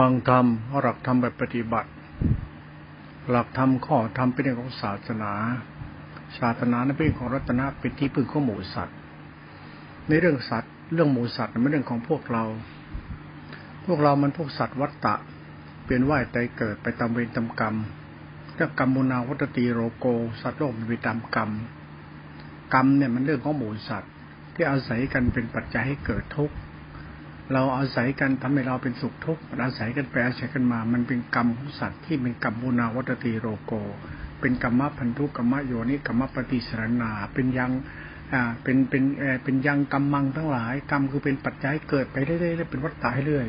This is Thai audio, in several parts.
ฟังธรรมหลักธรรมแบบปฏิบัติ หลักธรรมข้อธรรมเป็นเรื่องของศาสนา ศาสนาเป็นเรื่องของรัตนะเป็นที่พึ่งของหมูสัตว์ ในเรื่องสัตว์ เรื่องหมูสัตว์เป็นเรื่องของพวกเรา พวกเรามันพวกสัตว์วัตตะ เปลี่ยนว่ายใจเกิดไปตามเวรตามกรรมเรื่องกรรมมุนาวัตตีโรโก สัตว์โลกมันไปตามกรรม กรรมเนี่ยมันเรื่องของหมูสัตว์ ที่อาศัยกันเป็นปัจจัยให้เกิดทุกข์ เราอาศัยกันทำให้เราเป็นสุขทุกข์อาศัยกันไปอาศัยกันมา มันเป็นกรรมของสัตว์ที่เป็นกรรมบุนาวัตติโรโก เป็นกรรมพันธุกรรมโยนิกรรมปฏิสรณา เป็นยังอ่าเป็นเป็นเอเป็นยังกรรมมังทั้งหลาย กรรมคือเป็นปัจจัยเกิดไปเรื่อยๆเป็นวัฏฏะเรื่อย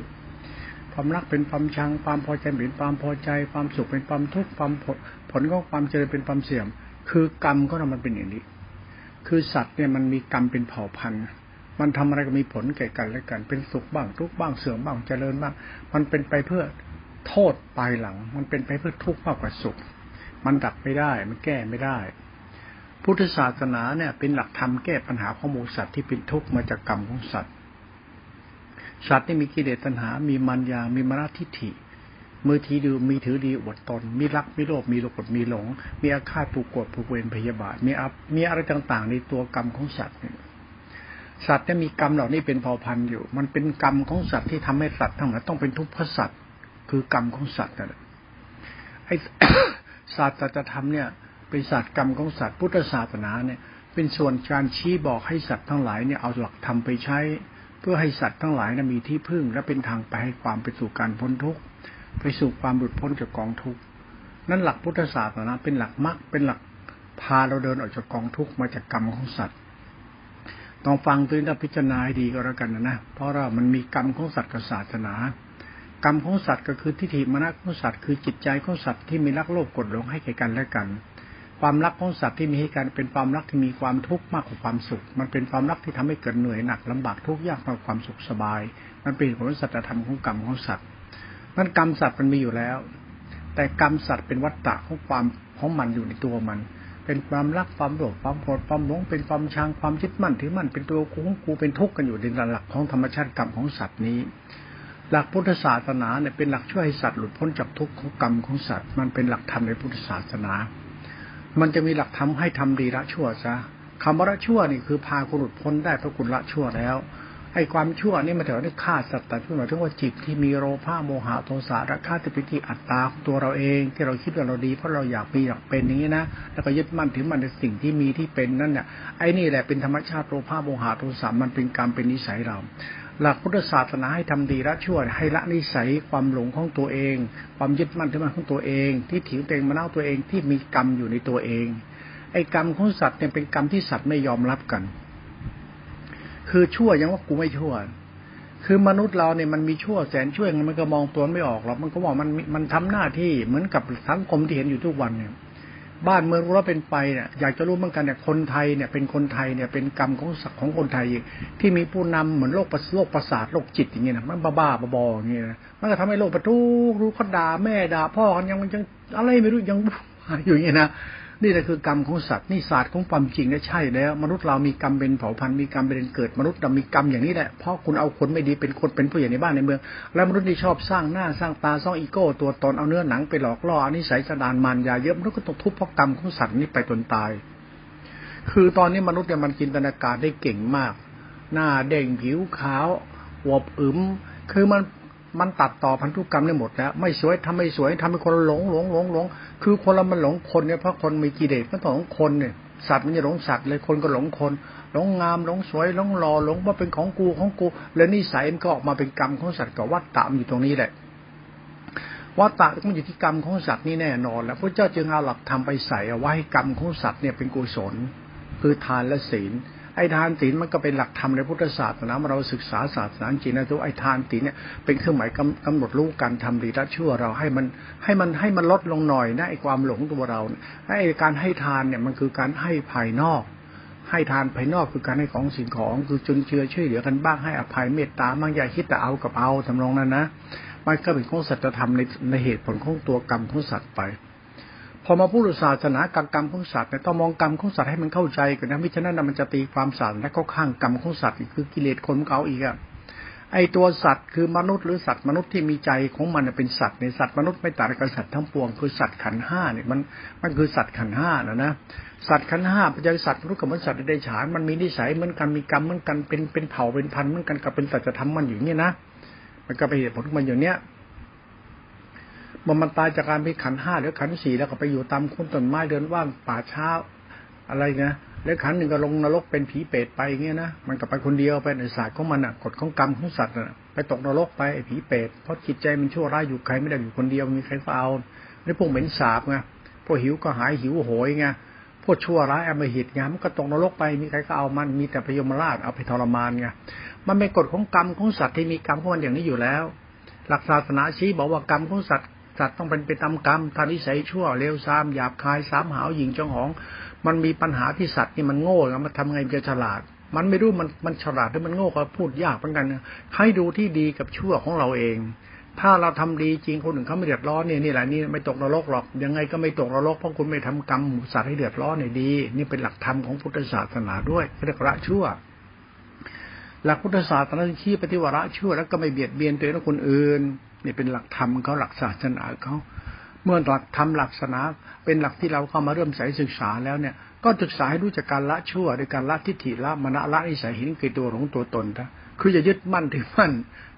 ความรักเป็นความชังความพอใจเป็นความพอใจ ความสุขเป็นความทุกข์ความผลผลของความเจริญเป็นความเสื่อม คือกรรมก็มันเป็นอย่างนี้ คือสัตว์เนี่ยมันมีกรรมเป็นเผ่าพันธุ์ มันทำอะไรก็มีผลแก่กันและกัน เป็นสุขบ้างทุกบ้างเสื่อมบ้างเจริญบ้าง มันเป็นไปเพื่อโทษปลายหลัง มันเป็นไปเพื่อทุกข์มากกว่าสุข มันดับไม่ได้ มันแก้ไม่ได้ พุทธศาสนาเนี่ย เป็นหลักธรรมแก้ปัญหาของมูสัตว์ที่เป็นทุกข์มาจากกรรมของสัตว์ สัตว์ที่มีกิเลสตัณหา มีมันยามีมรณทิฏฐิมือทีดูมีถือดีอวดตน มีรักมีโลภมีโลภมีหลง มีอาฆาตผูกกดผูกเวรพยาบาท มีอัมีอะไรต่าง ๆ ในตัวกรรมของสัตว์เนี่ย สัตว์จะมีกรรมเหล่านี้เป็นเผ่าพันธุ์อยู่ มันเป็นกรรมของสัตว์ที่ทำให้สัตว์ทั้งหลายต้องเป็นทุกข์เพราะสัตว์คือกรรมของสัตว์นั่นแหละไอ้ศาสตร์จะทำเนี่ยเป็นศาสตร์กรรมของสัตว์พุทธศาสนาเนี่ย เป็นส่วนการชี้บอกให้สัตว์ทั้งหลายเนี่ยเอาหลักธรรมไปใช้ เพื่อให้สัตว์ทั้งหลายนะมีที่พึ่ง และเป็นทางไปให้ความไปสู่การพ้นทุกข์ไปสู่ความหลุดพ้นจากกองทุกข์นั่นหลักพุทธศาสนาเป็นหลักมรรคเป็นหลักพาเราเดินออกจากกองทุกข์มาจากกรรมของสัตว์ ต้องฟังตัวนี้พิจารณาให้ดีก็แล้วกันนะนะเพราะว่ามันมีกรรมของสัตว์กับศาสนากรรมของสัตว์ก็คือทิฏฐิมรณะของสัตว์คือจิตใจของสัตว์ที่มีรักโลภกดหลงให้แก่กันและกัน ความรักของสัตว์ที่มีให้กันเป็นความรักที่มีความทุกข์มากกว่าความสุข มันเป็นความรักที่ทำให้เกิดเหนื่อยหนักลำบากทุกข์ยากมากกว่าความสุขสบาย มันเป็นผลสัจธรรมของกรรมของสัตว์นั่นกรรมสัตว์มันมีอยู่แล้ว แต่กรรมสัตว์เป็นวัฏฏะของความของมันอยู่ในตัวมัน เป็นความรักความโลภความโกรธความหลงเป็นความชังความยึดมั่นถือมั่นเป็นตัวกูของกูเป็นทุกข์กันอยู่ในหลักของธรรมชาติกรรมของสัตว์นี้ หลักพุทธศาสนาเนี่ยเป็นหลักช่วยให้สัตว์หลุดพ้นจากทุกข์ของกรรมของสัตว์ มันเป็นหลักธรรมในพุทธศาสนา มันจะมีหลักธรรมให้ทำดีละชั่วซะคำว่าละชั่วนี่คือพาคุณหลุดพ้นได้เพราะคุณละชั่วแล้ว ไอ้ความชั่วนี่มาถึงนี่ฆ่าสัตว์แต่ขึ้นมาถึงว่าจิตที่มีโลภะโมหะโทสะราคะติปิติอัตตาตัวเราเองที่เราคิดว่าเราดีเพราะเราอยากมีอยากเป็นอย่างนี้นะแล้วก็ยึดมั่นถือมันในสิ่งที่มีที่เป็นนั่นเนี่ยไอ้นี่แหละเป็นธรรมชาติโลภะโมหะโทสะมันเป็นกรรมเป็นนิสัยเรา หลักพุทธศาสนาให้ทำดีละชั่วให้ละนิสัยความหลงของตัวเอง ความยึดมั่นถือมันของตัวเอง ที่ถิวเตงมาเน่าตัวเองที่มีกรรมอยู่ในตัวเองไอ้กรรมของสัตว์เนี่ยเป็นกรรมที่สัตว์ไม่ยอมรับกัน คือชั่วยังว่ากูไม่ชั่ว คือมนุษย์เราเนี่ยมันมีชั่วแสนชั่วมันก็มองตัวไม่ออกหรอกมันก็บอกมันมันทำหน้าที่เหมือนกับสังคมที่เห็นอยู่ทุกวันเนี่ย บ้านเมืองเราเป็นไปเนี่ยอยากจะรู้เหมือนกันเนี่ยคนไทยเนี่ยเป็นคนไทยเนี่ยเป็นกรรมของสักของคนไทยที่มีผู้นำเหมือนโรคประโรคประสาทโรคจิตอย่างเงี้ยนะมันบ้าบ้าบออย่างเงี้ยนะมันก็ทำให้โรคประทุรู้เขาด่าแม่ด่าพ่อกันยังมันยังอะไรไม่รู้ยังอยู่อย่างเงี้ยนะ นี่แหละคือกรรมของสัตว์นี่ศาสตร์ของความจริงนี่ใช่แล้ว มนุษย์เรามีกรรมเป็นเผ่าพันธุ์มีกรรมเป็นเกิดมนุษย์เรามีกรรมอย่างนี้แหละเพราะคุณเอาคนไม่ดีเป็นคนเป็นผู้ใหญ่ในบ้านในเมือง แล้วมนุษย์ที่ชอบสร้างหน้าสร้างตาสร้างอีโก้ ตัวตนเอาเนื้อหนังไปหลอกล่ออนิสัยสดานมารยาเยอะมนุษย์ก็ตกทุบเพราะกรรมของสัตว์นี้ไปจนตาย คือตอนนี้มนุษย์เนี่ยมันจินตนาการได้เก่งมาก หน้าเด้งผิวขาววบอึมคือมัน มันตัดต่อพันธุกรรมได้หมดแล้ว ไม่สวยทำไม่สวยทำให้คนหลงหลงหลงหลงคือคนเรามันหลงคนเนี่ยเพราะคนมีกิเลสมันต้องหลงคนเนี่ยสัตว์มันจะหลงสัตว์เลยคนก็หลงคนหลงงามหลงสวยหลงหล่อหลงว่าเป็นของกูของกูแล้วนิสัยมันก็ออกมาเป็นกรรมของสัตว์กับวัฏฏะมันอยู่ตรงนี้แหละวัฏฏะมันอยู่ที่กรรมของสัตว์นี่แน่นอน แล้วพระเจ้าจึงเอาหลักธรรมไปใส่เอาไว้กรรมของสัตว์เนี่ยเป็นกุศล คือทานและศีล ไอ้ทานศีลมันก็เป็นหลักธรรมในพุทธศาสนาเราศึกษาศาสนาจริงนะทุกไอ้ทานศีลเนี่ยเป็นเครื่องหมายกำหนดรู้การทำดีละชั่วเราให้มันให้มันให้มันลดลงหน่อยนะไอ้ความหลงตัวเราไอ้การให้ทานเนี่ยมันคือการให้ภายนอก ให้ทานภายนอกคือการให้ของสิ่งของ คือจุนเชื้อช่วยเหลือกันบ้างให้อภัยเมตตาบางอย่าคิดแต่เอากับเอาทำนองนั้นนะมันก็เป็นของสัจธรรมในในเหตุผลของตัวกรรมของสัตว์ไป พอมาพูดศาสนากรรมกรรมของสัตว์เนี่ยต้องมองกรรมของสัตว์ให้มันเข้าใจกันนะมิฉะนั้นมันจะตีความสัตว์และเข้าข้างกรรมของสัตว์คือกิเลสคนเขาอีกอะไอตัวสัตว์คือมนุษย์หรือสัตว์มนุษย์ที่มีใจของมันเป็นสัตว์ในสัตว์มนุษย์ไม่ต่างกับสัตว์ทั้งปวงคือสัตว์ขันห้าเนี่ยมันมันคือสัตว์ขันห้านะนะสัตว์ขันห้าปัจจัยสัตว์มนุษย์กับมนุษย์สัตว์ได้ฉานมันมีนิสัยเหมือนกันมีกรรมเหมือนกันเป็นเป็นเผ่าเป็นพันธุ์เหมือนกันกับเป็นสัจธรรมมันอยู่เนี่ยนะมันก็ไปเหตุผลมันอย่างเนี้ย มันมันตายจากการไปขันห้าหรือขันสี่แล้วก็ไปอยู่ตามคนต้นไม้เดินว่างป่าช้าอะไรเงี้ยแล้วขันหนึ่งก็ลงนรกเป็นผีเปรตไปเงี้ยนะมันก็ไปคนเดียวไปในศาสตร์ของมันอะกฎของกรรมของสัตว์อะไปตกนรกไปไอ้ผีเปรตเพราะจิตใจมันชั่วร้ายอยู่ใครไม่ได้อยู่คนเดียวมีใครก็เอาแล้วพวกเหม็นสาบไงพวกหิวก็หายหิวโหยไงพวกชั่วร้ายอมหิตไงมันก็ตกนรกไปมีใครก็เอามันมีแต่พยมราชเอาไปทรมานไงมันเป็นกฎของกรรมของสัตว์ที่มีกรรมของมันอย่างนี้อยู่แล้ว หลักศาสนาชี้บอกว่ากรรมของสัตว์ สัตว์ต้องเป็นไปตามกรรมทานิสัยชั่วเลวซามหยาบคายสามหาวหญิงจองหอง มันมีปัญหาที่สัตว์นี่มันโง่แล้วมันทำไงจะฉลาด มันไม่รู้มันมันฉลาดหรือมันโง่ก็พูดยากเหมือนกันให้ดูที่ดีกับชั่วของเราเอง ถ้าเราทำดีจริงคนอื่นเขาไม่เดือดร้อนเนี่ยนี่แหละนี่ไม่ตกนรกหรอกยังไงก็ไม่ตกนรกเพราะคุณไม่ทำกรรมสัตว์ให้เดือดร้อนเนี่ยดี นี่เป็นหลักธรรมของพุทธศาสนาด้วยเรียกละชั่วหลักพุทธศาสนาชี้ปฏิวัติชั่วแล้วก็ไม่เบียดเบียนตัวเองและคนอื่น นี่เป็นหลักธรรมเขาหลักศาสนาเขาเมื่อหลักธรรมหลักศาสนา เป็นหลักที่เราเข้ามาเริ่มใส่ศึกษาแล้วเนี่ย ก็ศึกษาให้รู้จักการละชั่วโดยการละทิฏฐิละมณะละนิสัยเห็นเกิดตัวของตัวตนนะคืออย่ายึดมั่นถือมั่น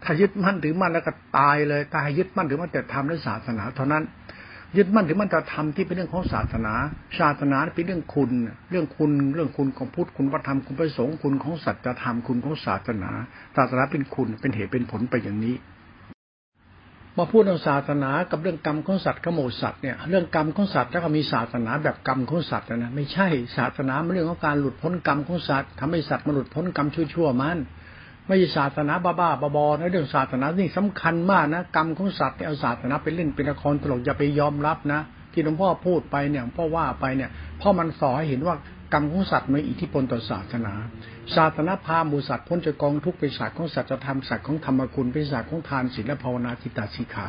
ถ้ายึดมั่นถือมั่นแล้วก็ตายเลยตายยึดมั่นถือมั่นแต่ทำและศาสนาเท่านั้น ยึดมั่นถือมั่นแต่ทำที่เป็นเรื่องของศาสนา ศาสนาเป็นเรื่องคุณ เรื่องคุณ เรื่องคุณของพุทธ คุณพระธรรม คุณพระสงฆ์ คุณของสัจธรรม คุณของศาสนา ศาสนาเป็นคุณ เป็นเหตุ เป็นผลไปอย่างนี้ มาพูดเรื่องศาสนากับเรื่องกรรมของสัตว์ขโมยสัตว์เนี่ยเรื่องกรรมของสัตว์แล้วก็มีศาสนาแบบกรรมของสัตว์นะไม่ใช่ศาสนาเป็นเรื่องของการหลุดพ้นกรรมของสัตว์ทำให้สัตว์มาหลุดพ้นกรรมชั่วๆมันไม่ใช่ศาสนาบ้าๆบอๆนะเรื่องศาสนานี่สำคัญมากนะกรรมของสัตว์เนี่ยเอาศาสนาไปเล่นเป็นละครตลกอย่าไปยอมรับนะที่หลวงพ่อพูดไปเนี่ยพ่อว่าไปเนี่ยพ่อมันสอนให้เห็นว่ากรรมของสัตว์มีอิทธิพลต่อศาสนา ศาสนาพาหมูสัตว์พ้นจากกองทุกข์เป็นศาสตร์ของสัจธรรมศาสตร์ของธรรมคุณเป็นศาสตร์ของทานศีลและภาวนาจิตตสิกขา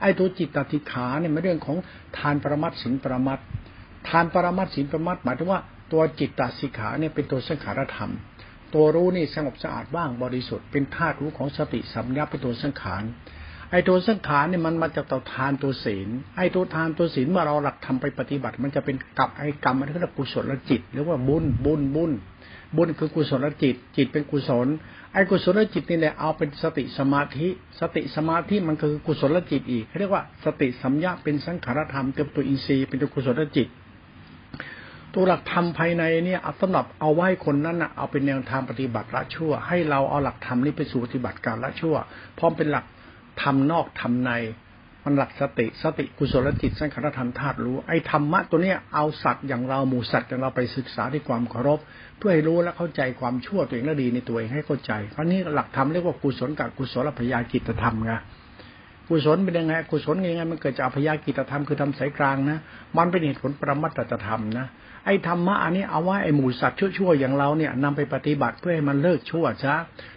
ไอ้ตัวจิตตสิกขาเนี่ยไม่เรื่องของทานปรมัตศีลปรมัตทานปรมัตศีลปรมัตหมายถึงว่าตัวจิตตสิกขาเนี่ยเป็นตัวสังขารธรรม ตัวรู้นี่สงบสะอาดว่างบริสุทธิ์เป็นธาตุรู้ของสติสัมยาเป็นตัวสังขาร ไอ้ตัวสังขารเนี่ยมันมาจากตัวทานตัวศีลไอ้ตัวทานตัวศีลเมื่อเราหลักทำไปปฏิบัติ มันจะเป็นกับไอ้กรรมมันเรียกกุศลจิตหรือว่าบุญบุญบุญบุญคือกุศลจิต จิตเป็นกุศลไอ้กุศลจิตนี่แหละเอาเป็นสติสมาธิ สติสมาธิมันคือกุศลจิตอีกเขาเรียกว่าสติสัมยาเป็นสังขารธรรมเป็นตัวอินทรีย์เป็นตัวกุศลจิต ตัวหลักธรรมภายในเนี่ยสำหรับเอาไว้คนนั้นนะเอาเป็นแนวทางปฏิบัติละชั่ว ให้เราเอาหลักธรรมนี้ไปสู่ปฏิบัติการละชั่วพร้อมเป็นหลัก ทำนอกทำใน มันหลักสติสติกุศลจิตสังขารธรรมธาตุรู้ไอ้ธรรมะตัวเนี้ยเอาสัตว์อย่างเราหมู่สัตว์อย่างเราไปศึกษาด้วยความเคารพ เพื่อให้รู้และเข้าใจความชั่วตัวเองและดีในตัวเองให้เข้าใจ เพราะนี้หลักธรรมเรียกว่ากุศลกับกุศลพยากิจธรรมไงกุศลเป็นยังไงกุศลยังไงมันเกิดจากอพยากิจธรรมคือทำสายกลางนะ มันเป็นเหตุผลประมัตตธรรมนะ ไอ้ธรรมะอันนี้เอาไว้ไอ้หมู่สัตว์ชั่วๆอย่างเราเนี่ยนำไปปฏิบัติเพื่อให้มันเลิกชั่วซะ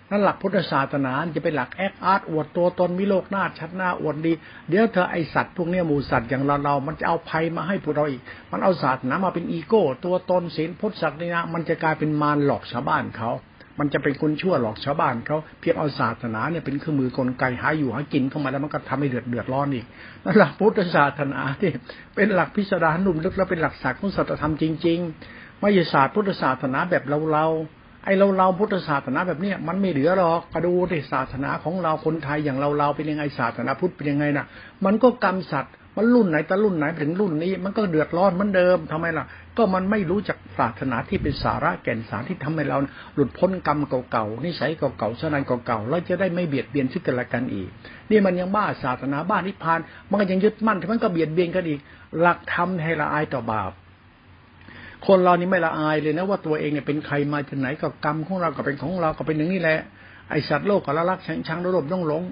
นั่นหลักพุทธศาสนาจะเป็นหลักแอคอาร์ตอวดตัวตนวิโลกหน้าชัดหน้าอวดดี เดี๋ยวเธอไอสัตว์พวกนี้หมูสัตว์อย่างเราเรามันจะเอาภัยมาให้พวกเราอีก มันเอาศาสนามาเป็นอีโก้ ตัวตนศีลพุทธศักดินะมันจะกลายเป็นมารหลอกชาวบ้านเขา มันจะเป็นคนชั่วหลอกชาวบ้านเขาเพียงเอาศาสนาเนี่ยเป็นเครื่องมือกลไกหาอยู่หากินเข้ามาแล้วมันก็ทำให้เดือดเดือดร้อนอีกนั่นหลักพุทธศาสนาที่เป็นหลักพิสดารนุ่มลึกแล้วเป็นหลักศาสตร์ของสัจธรรมจริงๆไม่ใช่ศาสตร์พุทธศาสนาแบบเราเราไอเราเราพุทธศาสนาแบบเนี้ยมันไม่เหลือหรอกกระดูที่ศาสนาของเราคนไทยอย่างเราเราเป็นยังไงศาสนาพุทธเป็นยังไงน่ะ มันก็กรรมสัตว์มันรุ่นไหนแต่รุ่นไหนถึงรุ่นนี้ มันก็เดือดร้อนเหมือนเดิมทำไมล่ะ ก็มันไม่รู้จัก ศาสนาที่เป็นสาระแก่นสารที่ทำให้เราหลุดพ้นกรรมเก่าๆนิสัยเก่าๆสนานเก่าๆเราจะได้ไม่เบียดเบียนซึ่งกันและกันอีก นี่มันยังบ้าศาสนาบ้านิพพาน มันก็ยังยึดมั่นที่มันก็เบียดเบียนกันอีก หลักธรรมให้ละอายต่อบาปคนเรานี่ไม่ละอายเลยนะว่าตัวเองเนี่ยเป็นใครมาจากไหนก็กรรมของเราก็เป็นของเราก็เป็นอย่างนี้แหละไอสัตว์โลกก็ละลักชังชังระลบต้องหลง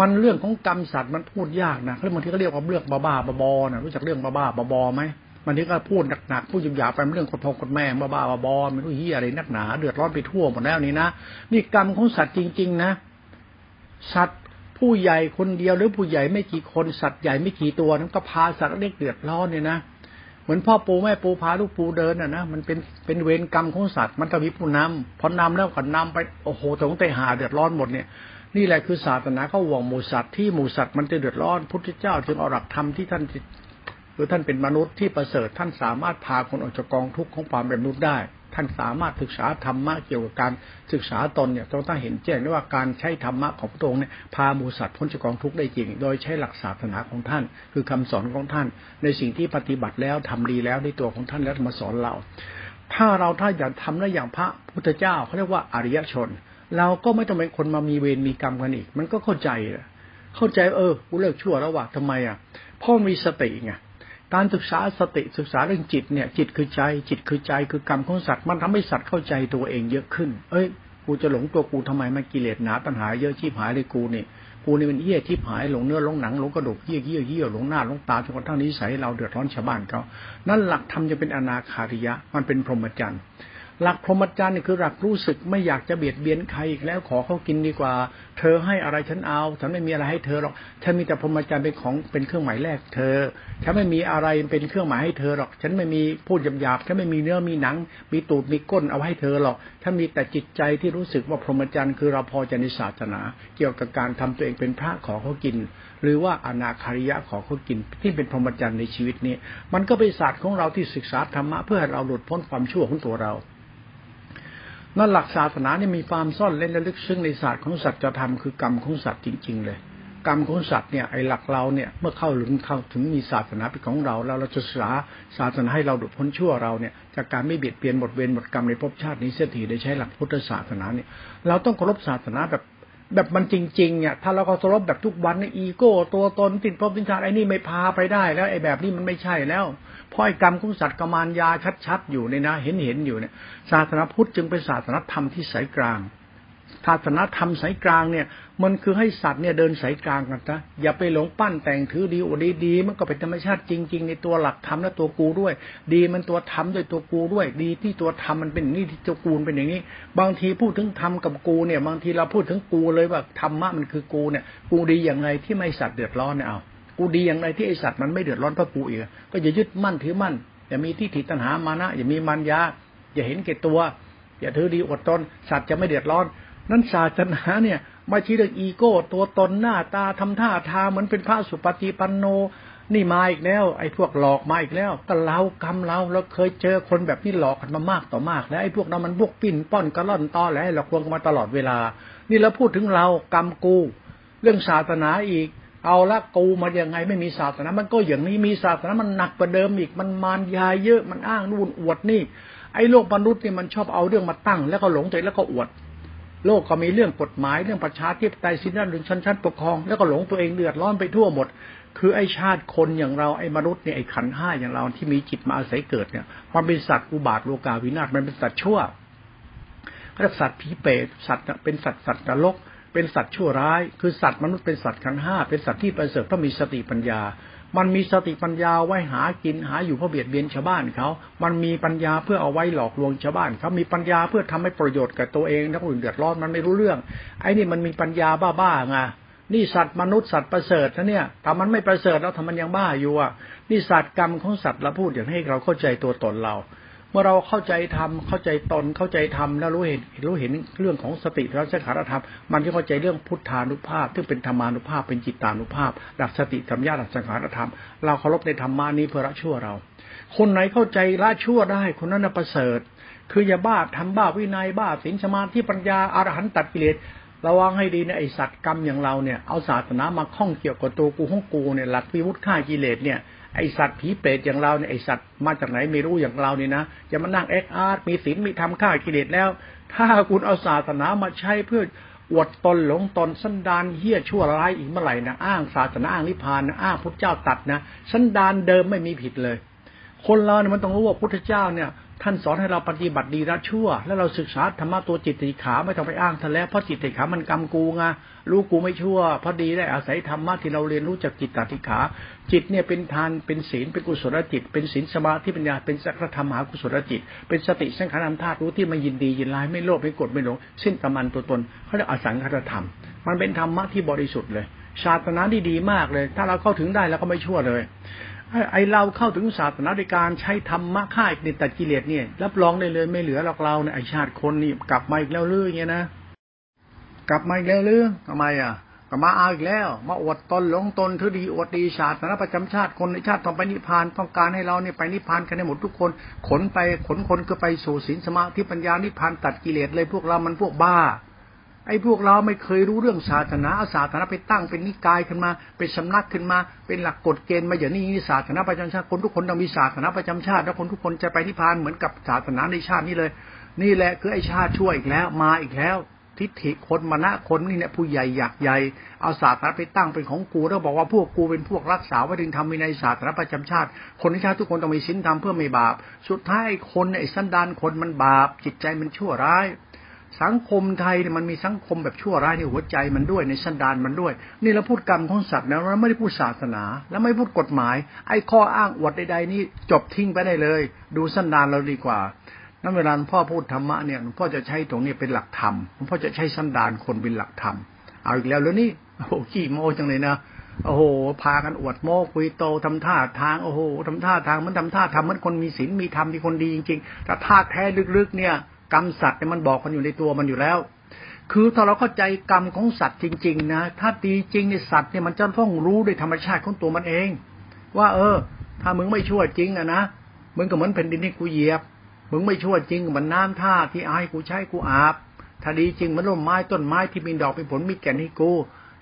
มันเรื่องของกรรมสัตว์มันพูดยากนะเรื่องบางทีก็เรียกว่าเรื่องบ้าบาบอนะรู้จักเรื่องบ้าบาบอไหม มันที่ก็พูดหนักๆพูดหยาบๆไปเรื่องกดพงกดแม่บ้าบ้าบอไม่รู้เฮียอะไรนักหนา เดือดร้อนไปทั่วหมดแล้วนี่นะนี่กรรมของสัตว์จริง ๆ นะ สัตว์ผู้ใหญ่คนเดียวหรือผู้ใหญ่ไม่กี่คนสัตว์ใหญ่ไม่กี่ตัวนั้นก็พาสัตว์เล็กเดือดร้อนเนี่ยนะเหมือนพ่อปูแม่ปูพาลูกปูเดินอะนะมันเป็นเป็นเวรกรรมของสัตว์มันต้องมีผู้นำพอนำแล้วก็นำไปโอ้โหตรงเตหาเดือดร้อนหมดเนี่ยนี่แหละคือศาสนาเขาห่วงหมูสัตว์ที่หมูสัตว์มันจะเดือดร้อนพุทธเจ้าจึงเอาหลักธรรมที่ท่าน คือท่านเป็นมนุษย์ที่ประเสริฐท่านสามารถพาคนออกจากกองทุกข์ของความเป็นมนุษย์ได้ ท่านสามารถศึกษาธรรมะเกี่ยวกับการศึกษาตนเนี่ยต้องต้องเห็นแจ้งได้ว่าการใช้ธรรมะของพระองค์เนี่ยพาหมูสัตว์พ้นจากกองทุกข์ได้จริง โดยใช้หลักศาสนาของท่าน คือคำสอนของท่าน ในสิ่งที่ปฏิบัติแล้วทำดีแล้วในตัวของท่านแล้วมาสอนเรา ถ้าเราถ้าอยากทำได้อย่างพระพุทธเจ้าเขาเรียกว่าอริยชน เราก็ไม่ต้องเป็นคนมามีเวรมีกรรมกันอีก มันก็เข้าใจ เข้าใจเออกูเลิกชั่วแล้วว่ะทำไมอะพ่อมีสติไง การศึกษาสติศึกษาเรื่องจิตเนี่ย จิตคือใจ จิตคือใจคือกรรมของสัตว์มันทำให้สัตว์เข้าใจตัวเองเยอะขึ้น เอ้ย กูจะหลงตัวกูทำไมมันกิเลสหนาตัณหาเยอะชีพหายเลยกูเนี่กูนี่มันเหี้ยที่หายหลงเนื้อหลงหนังหลงกระดูกเหี้ยเหี้ยเหี้ยหลงหน้าหลงตาจนกระทั่งนิสัยเราเดือดร้อนชาวบ้านเขานั่นหลักธรรมจะเป็นอนาคาริยะ มันเป็นพรหมจรรย์ หลักพรหมจรรย์นี่คือหลักรู้สึกไม่อยากจะเบียดเบียนใครอีกแล้วขอเขากินดีกว่า เธอให้อะไรฉันเอา ฉันไม่มีอะไรให้เธอหรอกฉันมีแต่พรหมจรรย์เป็นของเป็นเครื่องหมายแรกเธอ ฉันไม่มีอะไรเป็นเครื่องหมายให้เธอหรอก ฉันไม่มีพูดหยาบๆฉันไม่มีเนื้อมีหนัง มีตูดมีก้นเอาให้เธอหรอกฉันมีแต่จิตใจที่รู้สึกว่าพรหมจรรย์คือเราพอจะในศาสนา เกี่ยวกับการทำตัวเองเป็นพระขอเขากิน หรือว่าอนาคาริยะขอเขากิน ที่เป็นพรหมจรรย์ในชีวิตนี้ มันก็เป็นศาสตร์ของเราที่ศึกษาธรรมะเพื่อให้เราหลุดพ้นความชั่วของตัวเรา นั่นหลักศาสนาเนี่ยมีความซ่อนเล่นและลึกซึ้งในศาสตร์ของสัจธรรมคือกรรมของสัตว์จริง ๆ เลย กรรมของสัตว์เนี่ยไอ้หลักเราเนี่ยเมื่อเข้าหรือเข้าถึงมีศาสนาเป็นของเรา แล้วเราจะศึกษาศาสนาให้เราดุดพ้นชั่วเราเนี่ยจากการไม่เบียดเบียนหมดเวรหมดกรรมในภพชาตินี้เสียทีได้ใช้หลักพุทธศาสนาเนี่ยเราต้องเคารพศาสนาแบบแบบมันจริงๆเนี่ยถ้าเราเคารพแบบทุกวันเนี่ยอีโก้ ตัวตนติดภพติดชาติไอ้นี่ไม่พาไปได้แล้วไอ้แบบนี้มันไม่ใช่แล้ว พราะไอ้กรรมของสัตว์กมานยาชัดๆอยู่ในนะ เห็นเห็นอยู่เนี่ยศาสนาพุทธจึงเป็นศาสนาธรรมที่สายกลางศาสนาธรรมสายกลางเนี่ย มันคือให้สัตว์เนี่ยเดินสายกลางกันนะอย่าไปหลงปั้นแต่งถือดีโอดีดี มันก็เป็นธรรมชาติจริง ๆ ในตัวหลักธรรมและตัวกูด้วย ดีมันตัวธรรมด้วยตัวกูด้วย ดีที่ตัวธรรมมันเป็นนี่ที่ตัวกูเป็นอย่างนี้ บางทีพูดถึงธรรมกับกูเนี่ย บางทีเราพูดถึงกูเลยว่าธรรมะมันคือกูเนี่ย กูดีอย่างไรที่ไม่สัตว์เดือดร้อนเนี่ยเอา กูดีอย่างไรที่ไอสัตว์มันไม่เดือดร้อนพระกูอีกก็อย่ายึดมั่นถือมั่นอย่ามีที่ถิตัณหามานะอย่ามีมันยาอย่าเห็นแก่ตัว อย่าถือดีอดตนสัตว์จะไม่เดือดร้อน นั้นศาสนาเนี่ยมาชี้เรื่องอีโก้ ตัวตนหน้าตาทำท่าทางเหมือนเป็นพระสุปฏิปันโน นี่มาอีกแล้ว ไอ้พวกหลอกมาอีกแล้ว ก็เรากำเราเราเคยเจอคนแบบนี้หลอกกันมามากต่อมาก แล้วไอ้พวกนั้นมันพวกปิ้นป้อนกระล่อนตอแหลหลอกลวงมาตลอดเวลา นี่เราพูดถึงเรากรรมกู เรื่องศาสนาอีก เอาละกูมายังไงไม่มีศาสนามันก็อย่างนี้มีศาสนามันหนักกว่าเดิมอีกมันมารยาเยอะมันอ้างนู่นอวดนี่ ไอ้โลกมนุษย์นี่มันชอบเอาเรื่องมาตั้ง แล้วก็หลงใจแล้วก็อวด โลกก็มีเรื่องกฎหมายเรื่องประชาธิปไตยสินน้นหรือชั้นชั้นปกครองแล้วก็หลงตัวเองเดือดร้อนไปทั่วหมด คือไอ้ชาติคนอย่างเราไอ้มนุษย์เนี่ยไอ้ขันห้าอย่างเราที่มีจิตมาอาศัยเกิดเนี่ยมันเป็นสัตว์อุบาทโลกาวินาศมันเป็นสัตว์ชั่วเขาเรียกสัตว์ผีเปรตสัตว์เป็นสัตว์สัตว์นรก เป็นสัตว์ชั่วร้าย คือสัตว์มนุษย์เป็นสัตว์ขันห้าเป็นสัตว์ที่ประเสริฐเพราะมีสติปัญญา มันมีสติปัญญาไว้หากินหาอยู่เพื่อเบียดเบียนชาวบ้านเขา มันมีปัญญาเพื่อเอาไว้หลอกลวงชาวบ้านเขามีปัญญาเพื่อทำให้ประโยชน์กับตัวเองถ้าคนอื่นเดือดร้อนมันไม่รู้เรื่อง ไอ้นี่มันมีปัญญาบ้าๆไงนี่สัตว์มนุษย์สัตว์ประเสริฐนะเนี่ยถ้ามันไม่ประเสริฐแล้วทำมันยังบ้าอยู่อะ นี่สัตว์กรรมของสัตว์เราพูดอย่างให้เราเข้าใจตัวตนเรา เมื่อเราเข้าใจธรรมเข้าใจตนเข้าใจธรรมแล้วรู้เห็นรู้เห็นเรื่องของสติและสังขารธรรมมันก็เข้าใจเรื่องพุทธานุภาพที่เป็นธรรมานุภาพเป็นจิตานุภาพหลักสติธรรมญาติสังขารธรรม เราเคารพในธรรมานี้เพื่อละชั่วเรา คนไหนเข้าใจละชั่วได้คนนั้นประเสริฐ คืออย่าบ้าทำบ้าวินัยบ้าศีลสมาธิปัญญาอรหันตัดกิเลสระวังให้ดีนะไอสัตว์กรรมอย่างเราเนี่ยเอาศาสนามาข้องเกี่ยวกับตัวกูของกูเนี่ยหลักวิมุตติฆ่ากิเลสเนี่ย ไอสัตว์ผีเปรตอย่างเราเนี่ยไอสัตว์มาจากไหนไม่รู้อย่างเราเนี่ยนะจะมานั่งเอ็กอาร์ตมีศีลมีธรรมฆ่ากิเลสแล้ว ถ้าคุณเอาศาสนามาใช้เพื่ออวดตนหลงตนสันดานเฮี้ยชั่วร้ายอีกเมื่อไหร่นะอ้างศาสนาอ้างนิพพานนะอ้างพระเจ้าตัดนะสันดานเดิมไม่มีผิดเลย คนเราเนี่ยมันต้องรู้ว่าพุทธเจ้าเนี่ย ท่านสอนให้เราปฏิบัติดีละชั่ว แล้วเราศึกษาธรรมะตัวจิตติขาไม่ต้องไปอ้างท่านแล้วเพราะจิตติขามันกรรมกูไงรู้กูไม่ชั่วพอดีได้อาศัยธรรมะที่เราเรียนรู้จากจิตติขา จิตเนี่ยเป็นทานเป็นศีลเป็นกุศลจิต เป็นศีลสมาธิปัญญาเป็นสักธรรมหากุศลจิต เป็นสติสังขารธาตุรู้ที่ไม่ยินดียินร้ายไม่โลภไม่โกรธไม่หลงสิ้นตมันตัวตนเขาเรียกอสังขตธรรม มันเป็นธรรมะที่บริสุทธิ์เลยศาสนาที่ดีมากเลย ถ้าเราเข้าถึงได้แล้วก็ไม่ชั่วเลย ไอเราเข้าถึงศาสนาในการใช้ธรรมะฆ่าอิตัดกิเลสเนี่ย รับรองได้เลยไม่เหลือหรอกเราเนี่ยไอชาติคนนี่กลับมาอีกแล้วเรื่อยเงี้ยนะกลับมาอีกแล้วเรื่องทำไมอะก็มาเอาอีกแล้ว มาอวดตนหลงตนถือดีอวดดีชาตินะประจำชาติคนในชาติต้องไปนิพพานต้องการให้เราเนี่ยไปนิพพานกันให้หมดทุกคน ขนไปขนคนก็ไปสู่ศีลสมาธิปัญญานิพพานตัดกิเลสเลยพวกเรามันพวกบ้า ไอ้พวกเราไม่เคยรู้เรื่องศาสนาอาศาสนาไปตั้งเป็นนิกายขึ้นมา เป็นสำนักขึ้นมา เป็นหลักกฎเกณฑ์มาอย่างนี้ศาสนาประจำชาติคนทุกคนต้องมีศาสนาประจำชาติ แล้วคนทุกคนจะไปนิพพานเหมือนกับศาสนาในชาตินี้เลย นี่แหละคือไอ้ชาติช่วยอีกแล้วมาอีกแล้ว ทิฏฐิคนมณะคนนี่เนี่ยผู้ใหญ่อยากใหญ่เอาศาสนาไปตั้งเป็นของกูแล้วบอกว่าพวกกูเป็นพวกรักษาไว้ถึงทำมีในศาสนาประจำชาติ คนในชาติทุกคนต้องมีศีลธรรมเพื่อไม่บาป สุดท้ายคนไอ้สันดานคนมันบาป จิตใจมันชั่วร้าย สังคมไทยเนี่ยมันมีสังคมแบบชั่วร้ายในหัวใจมันด้วยในสันดานมันด้วย นี่เราพูดกรรมของสัตว์นะเราไม่ได้พูดศาสนา แล้วไม่พูดกฎหมาย ไอ้ข้ออ้างอวดใดๆนี่จบทิ้งไปได้เลย ดูสันดานเราดีกว่านั้นเวลาพ่อพูดธรรมะเนี่ยพ่อจะใช้ตรงนี้เป็นหลักธรรมพ่อจะใช้สันดานคนเป็นหลักธรรมเอาอีกแล้วแล้วนี่โอ้โหขี้โมจังเลยนะโอ้โห พากันอวดโม้คุยโตทำท่าทาง โอ้โหทำท่าทางมันทำท่าทำมันคนมีศีลมีธรรมมีคนดีจริงๆแต่ท่าแท้ลึกๆเนี่ย กรรมสัตว์เนี่ยมันบอกมันอยู่ในตัวมันอยู่แล้ว คือถ้าเราเข้าใจกรรมของสัตว์จริง ๆ นะถ้าดีจริงในสัตว์เนี่ยมันจะต้องรู้ด้วยธรรมชาติของตัวมันเอง ว่า เออ ถ้ามึงไม่ชั่วจริงอะนะมึงก็เหมือนแผ่นดินที่กูเหยียบมึงไม่ชั่วจริงมันน้ำท่าที่อายกูใช้กูอาบถ้าดีจริงมันร่มไม้ต้นไม้ที่มีดอกเป็นผลมีแก่นให้กู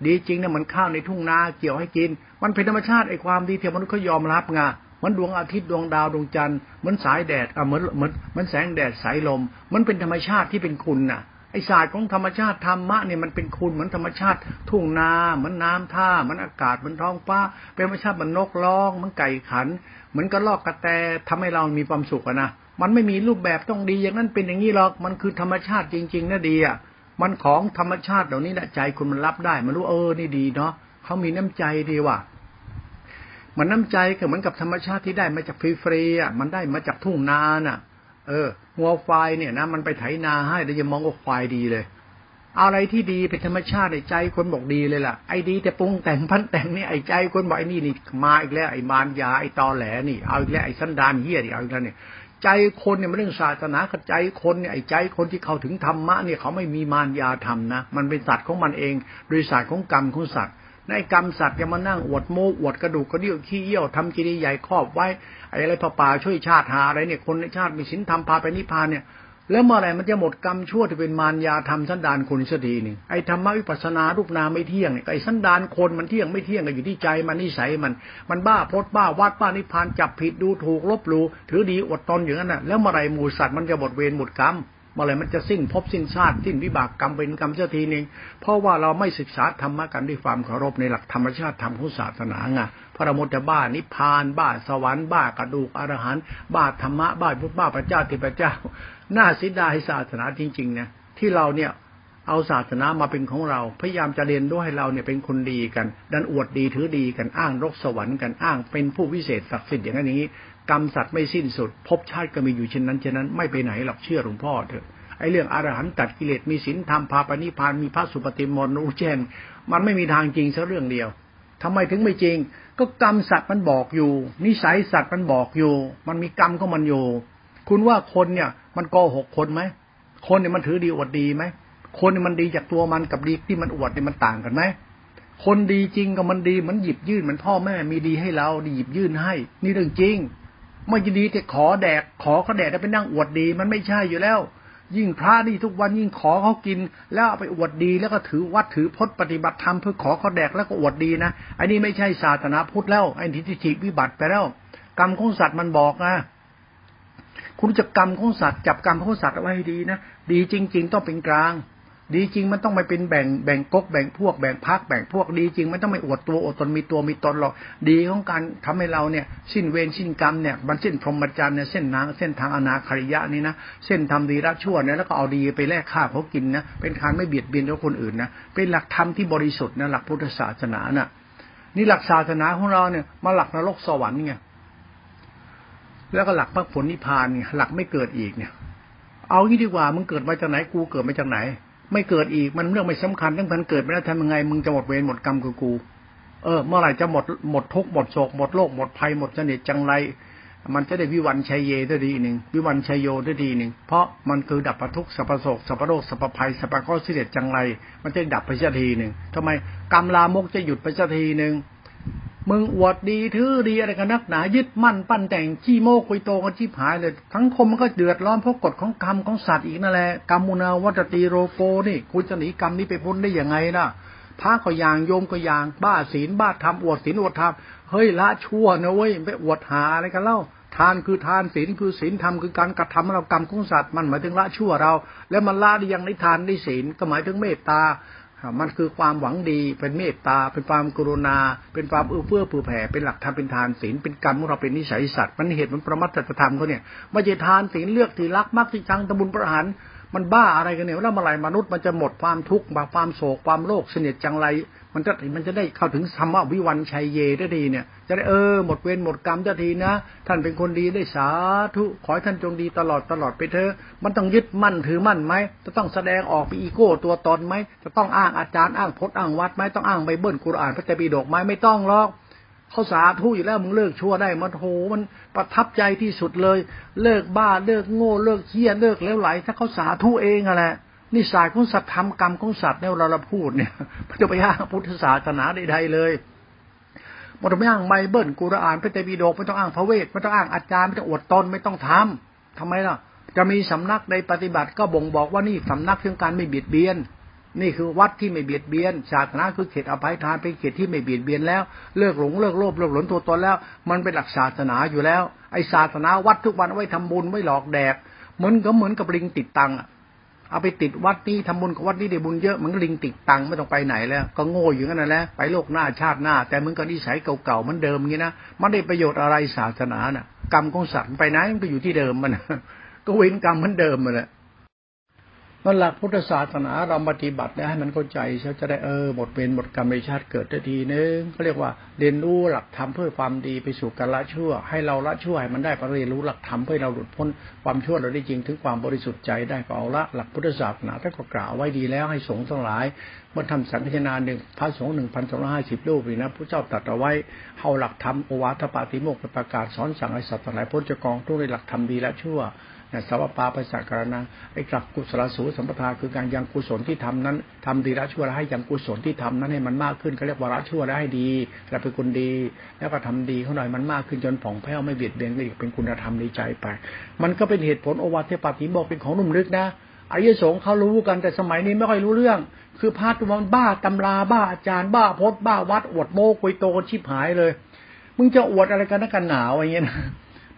ดีจริงเนี่ยมันข้าวในทุ่งนาเกี่ยวให้กิน มันเป็นธรรมชาติไอ้ความดีเที่มนุษย์เขายอมรับไง มันดวงอาทิตย์ดวงดาวดวงจันทร์เหมือนสายแดดอะเหมือนเหมือนมันแสงแดดสายลม มันเป็นธรรมชาติที่เป็นคุณน่ะไอศาสตร์ของธรรมชาติธรรมะเนี่ยมันเป็นคุณเหมือนธรรมชาติทุ่งนาเหมือนน้าท่าเหมือนอากาศเหมือนท้องฟ้า เป็นธรรมชาติเหมือนนกร้องเหมือนไก่ขัน เหมือนกระรอกกระแตทำให้เรามีความสุขนะมันไม่มีรูปแบบต้องดีอย่างนั้นเป็นอย่างนี้หรอกมันคือธรรมชาติจริง ๆนะดีอะมันของธรรมชาติเหล่านี้นะใจคุณมันรับได้มันรู้เออนี่ดีเนาะเขามีน้ำใจดีว่ะ มันน้ำใจก็เหมือนกับธรรมชาติที่ได้มาจากฟรีๆอะมันได้มาจากทุ่งนาน่ะ เอองัวควายเนี่ยนะมันไปไถนาให้แต่ยังมองว่าควายดีเลย อะไรที่ดีเป็นธรรมชาติไอ้ใจคนบอกดีเลยล่ะไอ้ดีแต่ปรุงแต่งพันแต่งนี่ไอ้ใจคนบอกไอ้นี่นี่มาอีกแล้วไอ้มารยาไอ้ตอแหลนี่เอาอีกแล้วไอ้สันดานเฮียนี่เอาอีกแล้วเนี่ยใจคนเนี่ยมันเรื่องศาสนากับใจคนเนี่ยไอ้ใจคนที่เขาถึงธรรมะเนี่ยเขาไม่มีมารยาธรรมนะมันเป็นสัตว์ของมันเอง โดยศาสตร์ของกรรมของสัตว์ ในกรรมสัตว์จะมานั่งอวดโม้อวดกระดูกกระเดี่ยวขี้เยี่ยวทำกิริยาใหญ่ครอบไว้อะไรพระป่าช่วยชาติหาอะไรเนี่ยคนในชาติมีสินธรรมพาไปนิพพานเนี่ยแล้วเมื่อไรมันจะหมดกรรมชั่วที่เป็นมารยาทำสันดานคนสักทีนึ่ไอ้ธรรมวิปัสสนารูปนามไม่เที่ยงไอ้สันดานคนมันเที่ยงไม่เที่ยงก็อยู่ที่ใจมันนิสัยมัน มันบ้าพดบ้าวัดบ้านิพพานจับผิดดูถูกลบหลูถือดีอดตนอย่างนั้นน่ะแล้วเมื่อไรหมูสัตว์มันจะหมดเวรหมดกรรม เมื่อไรมันจะสิ้นภพสิ้นชาติสิ้นวิบากกรรมเป็นกรรมเสักทีหนึ่งเพราะว่าเราไม่ศึกษาธรรมะกันด้วยความเคารพในหลักธรรมชาติธรรมของศาสนาไงพระมุตบ้านิพพาน บ้าสวรรค์บ้ากระดูกอรหันต์บ้าธรรมะบ้าพุทธบ้าพระเจ้าที่พระเจ้าน่าเสียดายศาสนาจริงๆเนี่ยที่เราเนี่ยเอาศาสนามาเป็นของเรา พยายามจะเรียนด้วยให้เราเนี่ยเป็นคนดีกัน ดันอวดดีถือดีกันอ้างรกสวรรค์กันอ้างเป็นผู้วิเศษศักดิ์สิทธิ์อย่างนั้นอย่างนี้ กรรมสัตว์ไม่สิ้นสุดภพชาติก็มีอยู่เช่นนั้นเช่นนั้นไม่ไปไหนหรอกเชื่อหลวงพ่อเถอะไอ้เรื่องอรหันต์ตัดกิเลสมีศีลธรรมพาปณิพานมีพระสุปฏิมรรู้แจ้งมันไม่มีทางจริงสักเรื่องเดียวทำไมถึงไม่จริง ก็กรรมสัตว์มันบอกอยู่ นิสัยสัตว์มันบอกอยู่ มันมีกรรมของมันอยู่ คุณว่าคนเนี่ย มันโกหกคนไหมคนเนี่ยมันถือดีอวดดีไหมคนเนี่ยมันดีจากตัวมันกับดีที่มันอวดเนี่ยมันต่างกันไหมคนดีจริงกับมันดีมันหยิบยื่นมือนพ่อแม่มีดีให้เราดีหยิบยื่นให้ นี่เรื่องจริง ไม่จะดีแต่ขอแดก ขอเขาแดกแล้วไปนั่งอวดดี มันไม่ใช่อยู่แล้ว ยิ่งพระนี่ทุกวันยิ่งขอเขากิน แล้วเอาไปอวดดีแล้วก็ถือวัดถือพจน์ปฏิบัติธรรมเพื่อขอเขาแดกแล้วก็อวดดีนะอันนี้ไม่ใช่ศาสนาพุทธแล้วไอ้ทิฏฐิวิบัติไปแล้ว กรรมของสัตว์มันบอกนะคุณจะกรรมของสัตว์จับกรรมของสัตว์เอาไว้ให้ดีนะดีจริง ๆ ต้องเป็นกลาง ดีจริงมันต้องไม่เป็นแบ่งแบ่งก๊กแบ่งพวกแบ่งพักแบ่งพวกดีจริงมันต้องไม่อวดตัวอดตนมีตัวมีตนหรอกดีของการทำให้เราเนี่ย สิ้นเวรสิ้นกรรมเนี่ยมันเส้นพรหมจรรย์เนี่ยเส้นทางเส้นทางอนาคาริยะนี่นะเส้นทำดีรักชั่วเนี่ยแล้วก็เอาดีไปแลกข้าเขากินนะเป็นการไม่เบียดเบียนกับคนอื่นนะเป็นหลักธรรมที่บริสุทธิ์นะหลักพุทธศาสนาน่ะ นี่หลักศาสนาของเราเนี่ยมาหลักนรกสวรรค์ไงแล้วก็หลักพระผลนิพพานเนี่ยหลักไม่เกิดอีกเนี่ย เอางี้ดีกว่ามึงเกิดมาจากไหนกูเกิดมาจากไหน ไม่เกิดอีกมันเรื่องไม่สำคัญทั้งพันเกิดไม่ได้ทำยังไง มึงจะหมดเวรหมดกรรมกูกู เออ เมื่อไหร่จะหมดหมดทุกหมดโศกหมดโรคหมดภัยหมดเสนิทจังไร มันจะได้วิวันชัยเยได้ดีหนึ่งวิวันชัยโยได้ดีหนึ่งเพราะมันคือดับประทุกสัพโศกสัพโรคสัพภัยสัพข้อสิเดจังไร มันจะดับไปสักทีหนึ่งทำไมกรรมลามกจะหยุดไปสักทีหนึ่ง มึงอวดดีถือดีอะไรกันนักหนายึดมั่นปั้นแต่งขี้โมกุยโตกันชีพหายเลยทั้งคมมันก็เดือดร้อนเพราะกฎของกรรมของสัตว์อีกนั่นแหละกรรมุนาวัตตีโรโกนี่คุณจะหนีกรรมนี้ไปพ้นได้ยังไงล่ะพระก็อย่างโยมก็อย่างบ้าศีลบ้าธรรมอวดศีลอวดธรรมเฮ้ยละชั่วนะเว้ยไปอวดหาอะไรกันเล่าทานคือทานศีลคือศีลธรรมคือการกระทำเรากรรมของสัตว์มันหมายถึงละชั่วเรา แล้วมันละได้ยังในทานได้ศีลก็หมายถึงเมตตา มันคือความหวังดีเป็นเมตตา เป็นความกรุณา เป็นความเอื้อเฟื้อเผื่อแผ่เป็นหลักธรรมเป็นทานศีลเป็นกรรมของเราเป็นนิสัยสัตว์มันเหตุมันประมัตตธรรมเขาเนี่ยไม่ใช่ทานศีลเลือกที่รักมักที่ชังตะบุญประหารมันบ้าอะไรกันเนี่ยแล้วเมื่อไหร่มนุษย์มันจะหมดความทุกข์ความโศกความโลภเสนียดจังไร มันจะมันจะได้เข้าถึงธรรมวิวันชัยเยได้ดีเนี่ย จะได้เออหมดเวรหมดกรรมได้ทีนะ ท่านเป็นคนดีได้สาธุขอให้ท่านจงดีตลอดตลอดไปเถอะมันต้องยึดมั่นถือมั่นไหมจะต้องแสดงออกไปอีโก้ตัวตนไหมจะต้องอ้างอาจารย์อ้างพจน์อ้างวัดไหมต้องอ้างไบเบิลกุรอานพระเจ้าปีดกไหมไม่ต้องหรอกเขาสาธุอยู่แล้วมึงเลิกชั่วได้มันโหมันประทับใจที่สุดเลย เลิกบ้าเลิกโง่เลิกเฮี้ยเลิกแล้วไหลถ้าเขาสาธุเองอะแหละ นี่สายของสัตว์ทำกรรมของสัตว์เนี่ยเราเราพูดเนี่ยมันจะไปอ้างพุทธศาสนาใดๆเลยมันต้องไม่อ้างไบเบิลกุรอานพระเตปีโดกไม่ต้องอ้างพระเวทไม่ต้องอ้างอาจารย์ไม่ต้องอวดตนไม่ต้องทำทำไมล่ะ จะมีสำนักในปฏิบัติก็บ่งบอกว่านี่สำนักเรื่องการไม่เบียดเบียน นี่คือวัดที่ไม่เบียดเบียนศาสนาคือเขตอภัยทานเป็นเขตที่ไม่เบียดเบียนแล้วเลิกหลงเลิกโลภเลิกหลงตัวตนแล้ว มันเป็นหลักศาสนาอยู่แล้ว ไอศาสนาวัดทุกวันไว้ทำบุญไว้หลอกแดกเหมือนก็เหมือนกับลิงติดตังอะ เอาไปติดวัดนี้ทำบุญกับวัดนี้ได้บุญเยอะมันก็ลิงติดตังไม่ต้องไปไหนแล้ว ก็โง่อยู่นั่นแหละไปโลกหน้าชาติหน้า แต่มึงก็นิสัยเก่าๆมันเดิมงี้นะมันได้ประโยชน์อะไรศาสนาน่ะ กรรมของสัตว์ไปไหนมันก็อยู่ที่เดิมมันก็เว้นกรรมมันเดิมมันแหละ มันหลักพุทธศาสนาเราปฏิบัติให้มันเข้าใจเขาจะได้เออหมดเวรหมดกรรมในชาติเกิดได้ทีนึงเขาเรียกว่าเรียนรู้หลักธรรมเพื่อความดีไปสู่การละชั่ว ให้เราละชั่วให้มันได้เรียนรู้หลักธรรมเพื่อเราหลุดพ้นความชั่วเราได้จริงถึงความบริสุทธิ์ใจได้ก็เอาละหลักพุทธศาสนาท่านก็กล่าวไว้ดีแล้วให้สงฆ์ทั้งหลายเมื่อทำสังฆทานหนึ่งพระสงฆ์หนึ่งพันสองร้อยห้าสิบรูปนี่นะพระเจ้าตรัสเอาไว้เอาหลักธรรมโอวาทปาติโมกขประกาศสอนสั่งให้สัตว์ทั้งหลายพ้นจากกองทุกในหลักธรรมดีและชั่ว สาวปาปสักการนะไอ้กลับกุศลสูสัมปทาคือการยังกุศลที่ทำนั้นทำดีละชั่วแล้วให้ยังกุศลที่ทำนั้นให้มันมากขึ้นเขาเรียกว่าละชั่วแล้วให้ดีแล้วเป็นคุณดี แล้วก็ทำดีเขาหน่อยมันมากขึ้นจนผ่องแผ้วไม่เบียดเบียนก็อีกเป็นคุณธรรมในใจไป มันก็เป็นเหตุผลโอวาทเทปฏิบอกเป็นของนุ่มลึกนะอริยสงฆ์เขารู้กันแต่สมัยนี้ไม่ค่อยรู้เรื่อง คือพาตัวมันบ้าตำราบ้าอาจารย์บ้าพจน์บ้าวัดอวดโมกุยโตชิบหายเลย มึงจะอวดอะไรกันนักกันหนาวอย่างเงี้ย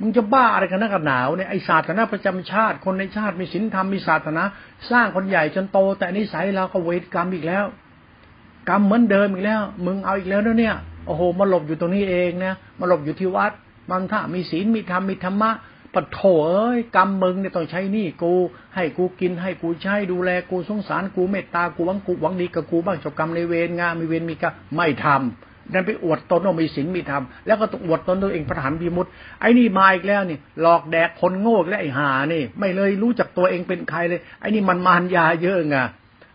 มึงจะบ้าอะไรกันนักหนาวเนี่ยไอศาสนาประจำชาติ คนในชาติมีศีลธรรมมีศาสนา สร้างคนใหญ่จนโต แต่นิสัยเราก็เวทกรรมอีกแล้ว กรรมเหมือนเดิมอีกแล้ว มึงเอาอีกแล้วเนี่ยโอ้โหมาหลบอยู่ตรงนี้เองนะมาหลบอยู่ที่วัด มันถ้ามีศีลมีธรรมมีธรรมะปะโถเอ้ยกรรมมึงเนี่ยต้องใช้นี่กู ให้กูกินให้กูใช้ดูแลกูสงสารกูเมตตากูหวังกูหวังดีกับกูบ้างจบกรรมในเวรงานมีเวรมีกรรมไม่ทำ นั่นไปอวดตนว่ามีศีลมีธรรมแล้วก็ต้องอวดตนตัวเองพระฐานพิมุตไอ้นี่มาอีกแล้วนี่หลอกแดกคนโง่และไอ้หานี่ ไม่เลยรู้จักตัวเองเป็นใครเลย ไอ้นี่มันมารยาเยอะไง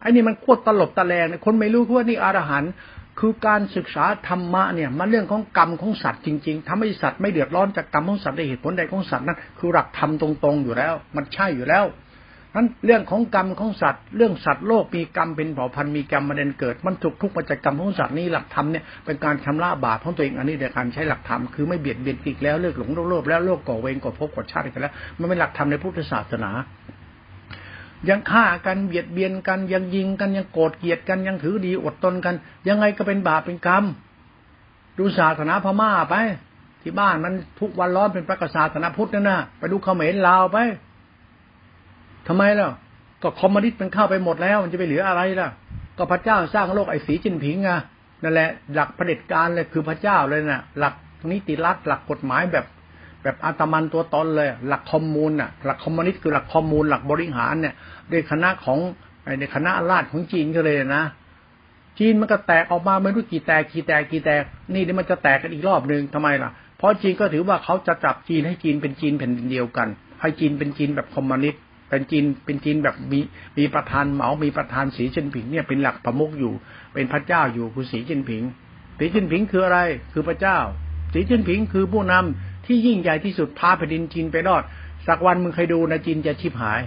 ไอ้นี่มันโคตรตลบตะแลงเนี่ยคนไม่รู้ว่านี่อรหันต์คือการศึกษาธรรมะเนี่ยมันเรื่องของกรรมของสัตว์จริงๆทำให้สัตว์ไม่เดือดร้อนจากกรรมของสัตว์ในเหตุผลใดของสัตว์นั้นคือหลักธรรมตรงๆอยู่แล้ว มันใช่อยู่แล้ว นั้นเรื่องของกรรมของสัตว์ เรื่องสัตว์โลกมีกรรมเป็นเผ่าพันธุ์มีกรรมมาเดินเกิด มันถูกทุกมาจากกรรมของสัตว์นี่หลักธรรมเนี่ยเป็นการชำระบาปของตัวเองอันนี้ในการใช้หลักธรรมคือไม่เบียดเบียนอีกแล้วเลิกหลงโลภแล้วโลกก่อเวรก่อภพก่อชาติกันแล้ว มันเป็นหลักธรรมในพุทธศาสนายังฆ่ากันเบียดเบียนกันยังยิงกันยังโกรธเกลียดกันยังถือดีอดตนกัน ยังไงก็เป็นบาปเป็นกรรม ดูศาสนาพม่าไป ที่บ้านมันทุกวันร้อนเป็นพระกษัตริย์ศาสนาพุทธนั่นนะไปดูเขมรลาวไป ทำไมล่ะ ก็คอมมิวนิสต์มันเข้าไปหมดแล้ว มันจะไปเหลืออะไรล่ะ ก็พระเจ้าสร้างโลกไอ้สีจินผิงไงนั่นแหละ หลักเผด็จการเลยคือพระเจ้าเลยนะ่ะ หลักนิติรัฐหลักกฎหมายแบบแบบอาตมันตัวตนเลย หลักคอมมูนน่ะ หลักคอมมิวนิสต์คือหลักคอมมูนหลักบริหารเนี่ยโดยคณะของในคณะราชของจีนก็เลยนะจีนมันก็แตกออกมาไม่รู้กี่แตกกี่แตกกี่แตก นี่เดี๋ยวมันจะแตกกันอีกรอบหนึ่งทำไมล่ะ เพราะจีนก็ถือว่าเขาจะจับจีนให้จีนเป็นจีนแผ่นดินเดียวกัน ให้จีนเป็นจีนแบบคอมมิวนิสต์ เป็นจีนเป็นจีนแบบมีมีประธานเหมา มีประธานสีจิ้นผิงเนี่ยเป็นหลักประมุขอยู่ เป็นพระเจ้าอยู่คือสีจิ้นผิง สีจิ้นผิงคืออะไร คือพระเจ้า สีจิ้นผิงคือผู้นำที่ยิ่งใหญ่ที่สุดพาแผ่นดินจีนไปรอด สักวันมึงเคยดูนะจีนจะชิบหาย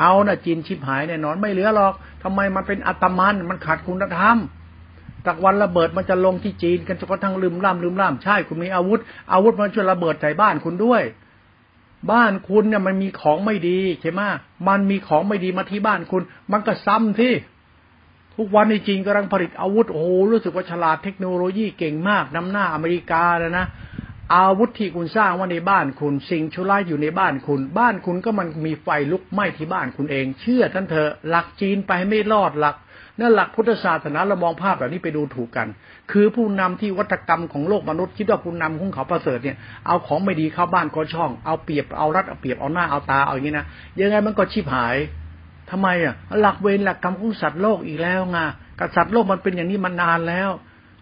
เอานะจีนชิบหายแน่นอนไม่เหลือหรอกทำไมมันเป็นอัตมันมันขาดคุณธรรมสักวันระเบิดมันจะลงที่จีนกันจนกระทั่งลืมล่ามลืมล่ามใช่คุณมีอาวุธ อาวุธมันช่วยระเบิดใส่บ้านคุณด้วย บ้านคุณเนี่ยมันมีของไม่ดีใช่ไหมมันมีของไม่ดีมาที่บ้านคุณ มันก็ซ้ำที่ทุกวันในจีนกำลังผลิตอาวุธโอ้โหรู้สึกว่าฉลาดเทคโนโลยีเก่งมากนำหน้าอเมริกาแล้วนะอาวุธที่คุณสร้างว่าในบ้านคุณ สิ่งชั่วร้ายอยู่ในบ้านคุณ บ้านคุณก็มันมีไฟลุกไหม้ที่บ้านคุณเอง เชื่อท่านเถอะหลักจีนไปไม่รอดหลัก นั่นหลักพุทธศาสนาเรามองภาพแบบนี้ไปดูถูกกัน คือผู้นำที่วัฒกรรมของโลกมนุษย์คิดว่าผู้นำของเขาประเสริฐเนี่ยเอาของไม่ดีเข้าบ้านก็ช่อง เอาเปรียบเอารัดเอาเปรียบเอาหน้าเอาตาเอาอย่างนี้นะยังไงมันก็ชิบหายทำไมอะหลักเวรหลักกรรมของสัตว์โลกอีกแล้วไงกษัตว์โลกมันเป็นอย่างนี้มานานแล้ว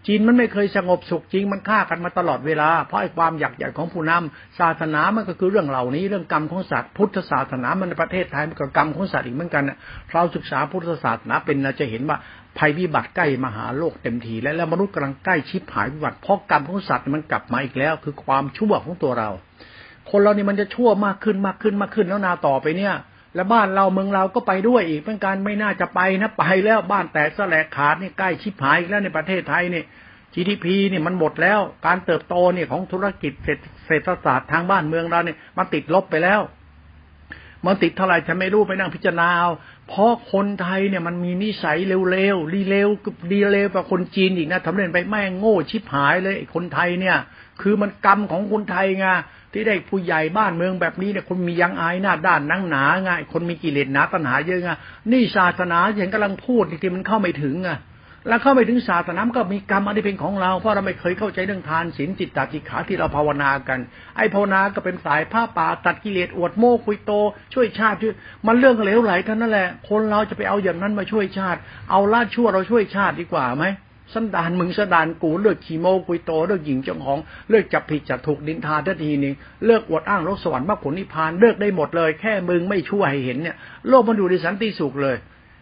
จีนมันไม่เคยสงบสุขจริงมันฆ่ากันมาตลอดเวลา เพราะไอ้ความอยากใหญ่ของผู้นำศาสนามันก็คือเรื่องเหล่านี้เรื่องกรรมของสัตว์พุทธศาสนามันในประเทศไทยมันก็กรรมของสัตว์อีกเหมือนกันเราศึกษาพุทธศาสนาเป็นเราจะเห็นว่าภัยพิบัติใกล้มหาโลกเต็มทีแล้วแล้วมนุษย์กำลังใกล้ชิบหายพิบัติเพราะกรรมของสัตว์มันกลับมาอีกแล้ว คือความชั่วของตัวเรา คนเรานี่มันจะชั่วมากขึ้นมากขึ้นมากขึ้นแล้วนาต่อไปเนี่ย แล้วบ้านเราเมืองเราก็ไปด้วยอีกเป็นการไม่น่าจะไปนะไปแล้วบ้านแตกสลกขาดนี่ใกล้ชิบหายแล้วในประเทศไทยนี่ GDP เนี่ยมันหมดแล้ว การเติบโตเนี่ยของธุรกิจเศรษฐศาสตร์ทางบ้านเมืองเราเนี่ยมันติดลบไปแล้ว มันติดเท่าไหร่ฉันไม่รู้ไปนั่งพิจารณาเอาเพราะคนไทยเนี่ยมันมีนิสัยเร็วๆรีเร็วดีเร็วกว่าคนจีนอีกนะทำเล่นไปแม่งโง่ชิบหายเลยคนไทยเนี่ย คือมันกรรมของคนไทยไง ที่ได้ผู้ใหญ่บ้านเมืองแบบนี้เนี่ยคนมียังอายหน้าด้านนั่งหนาไงคนมีกิเลสหนาตัณหาเยอะไงนี่ศาสนาอย่างกำลังพูดที่มันเข้าไม่ถึงไงแล้วเข้าไปถึงศาสนาก็มีกรรมอันนี้เป็นของเรา เพราะเราไม่เคยเข้าใจเรื่องทานศีลจิตตติขาที่เราภาวนากัน ไอ้ภาวนาก็เป็นสายผ้าป่าตัดกิเลสอวดโม้คุยโต ช่วยชาติช่วยมันเรื่องเหลวไหลท่านนั่นแหละ คนเราจะไปเอาอย่างนั้นมาช่วยชาติ เอาลาดชั่วเราช่วยชาติดีกว่าไหม สันดานมึงสันดานกูเลิกขี่โมกุยโตเลิกหญิงเจ้าของ เลิกจับผิดจับถูกดินทาทันทีนึงเลิกอวดอ้างรสสวรรค์มรรคผลนิพพานเลิกได้หมดเลย แค่มึงไม่ช่วยให้เห็นเนี่ยโลกมันอยู่ในสันติสุขเลย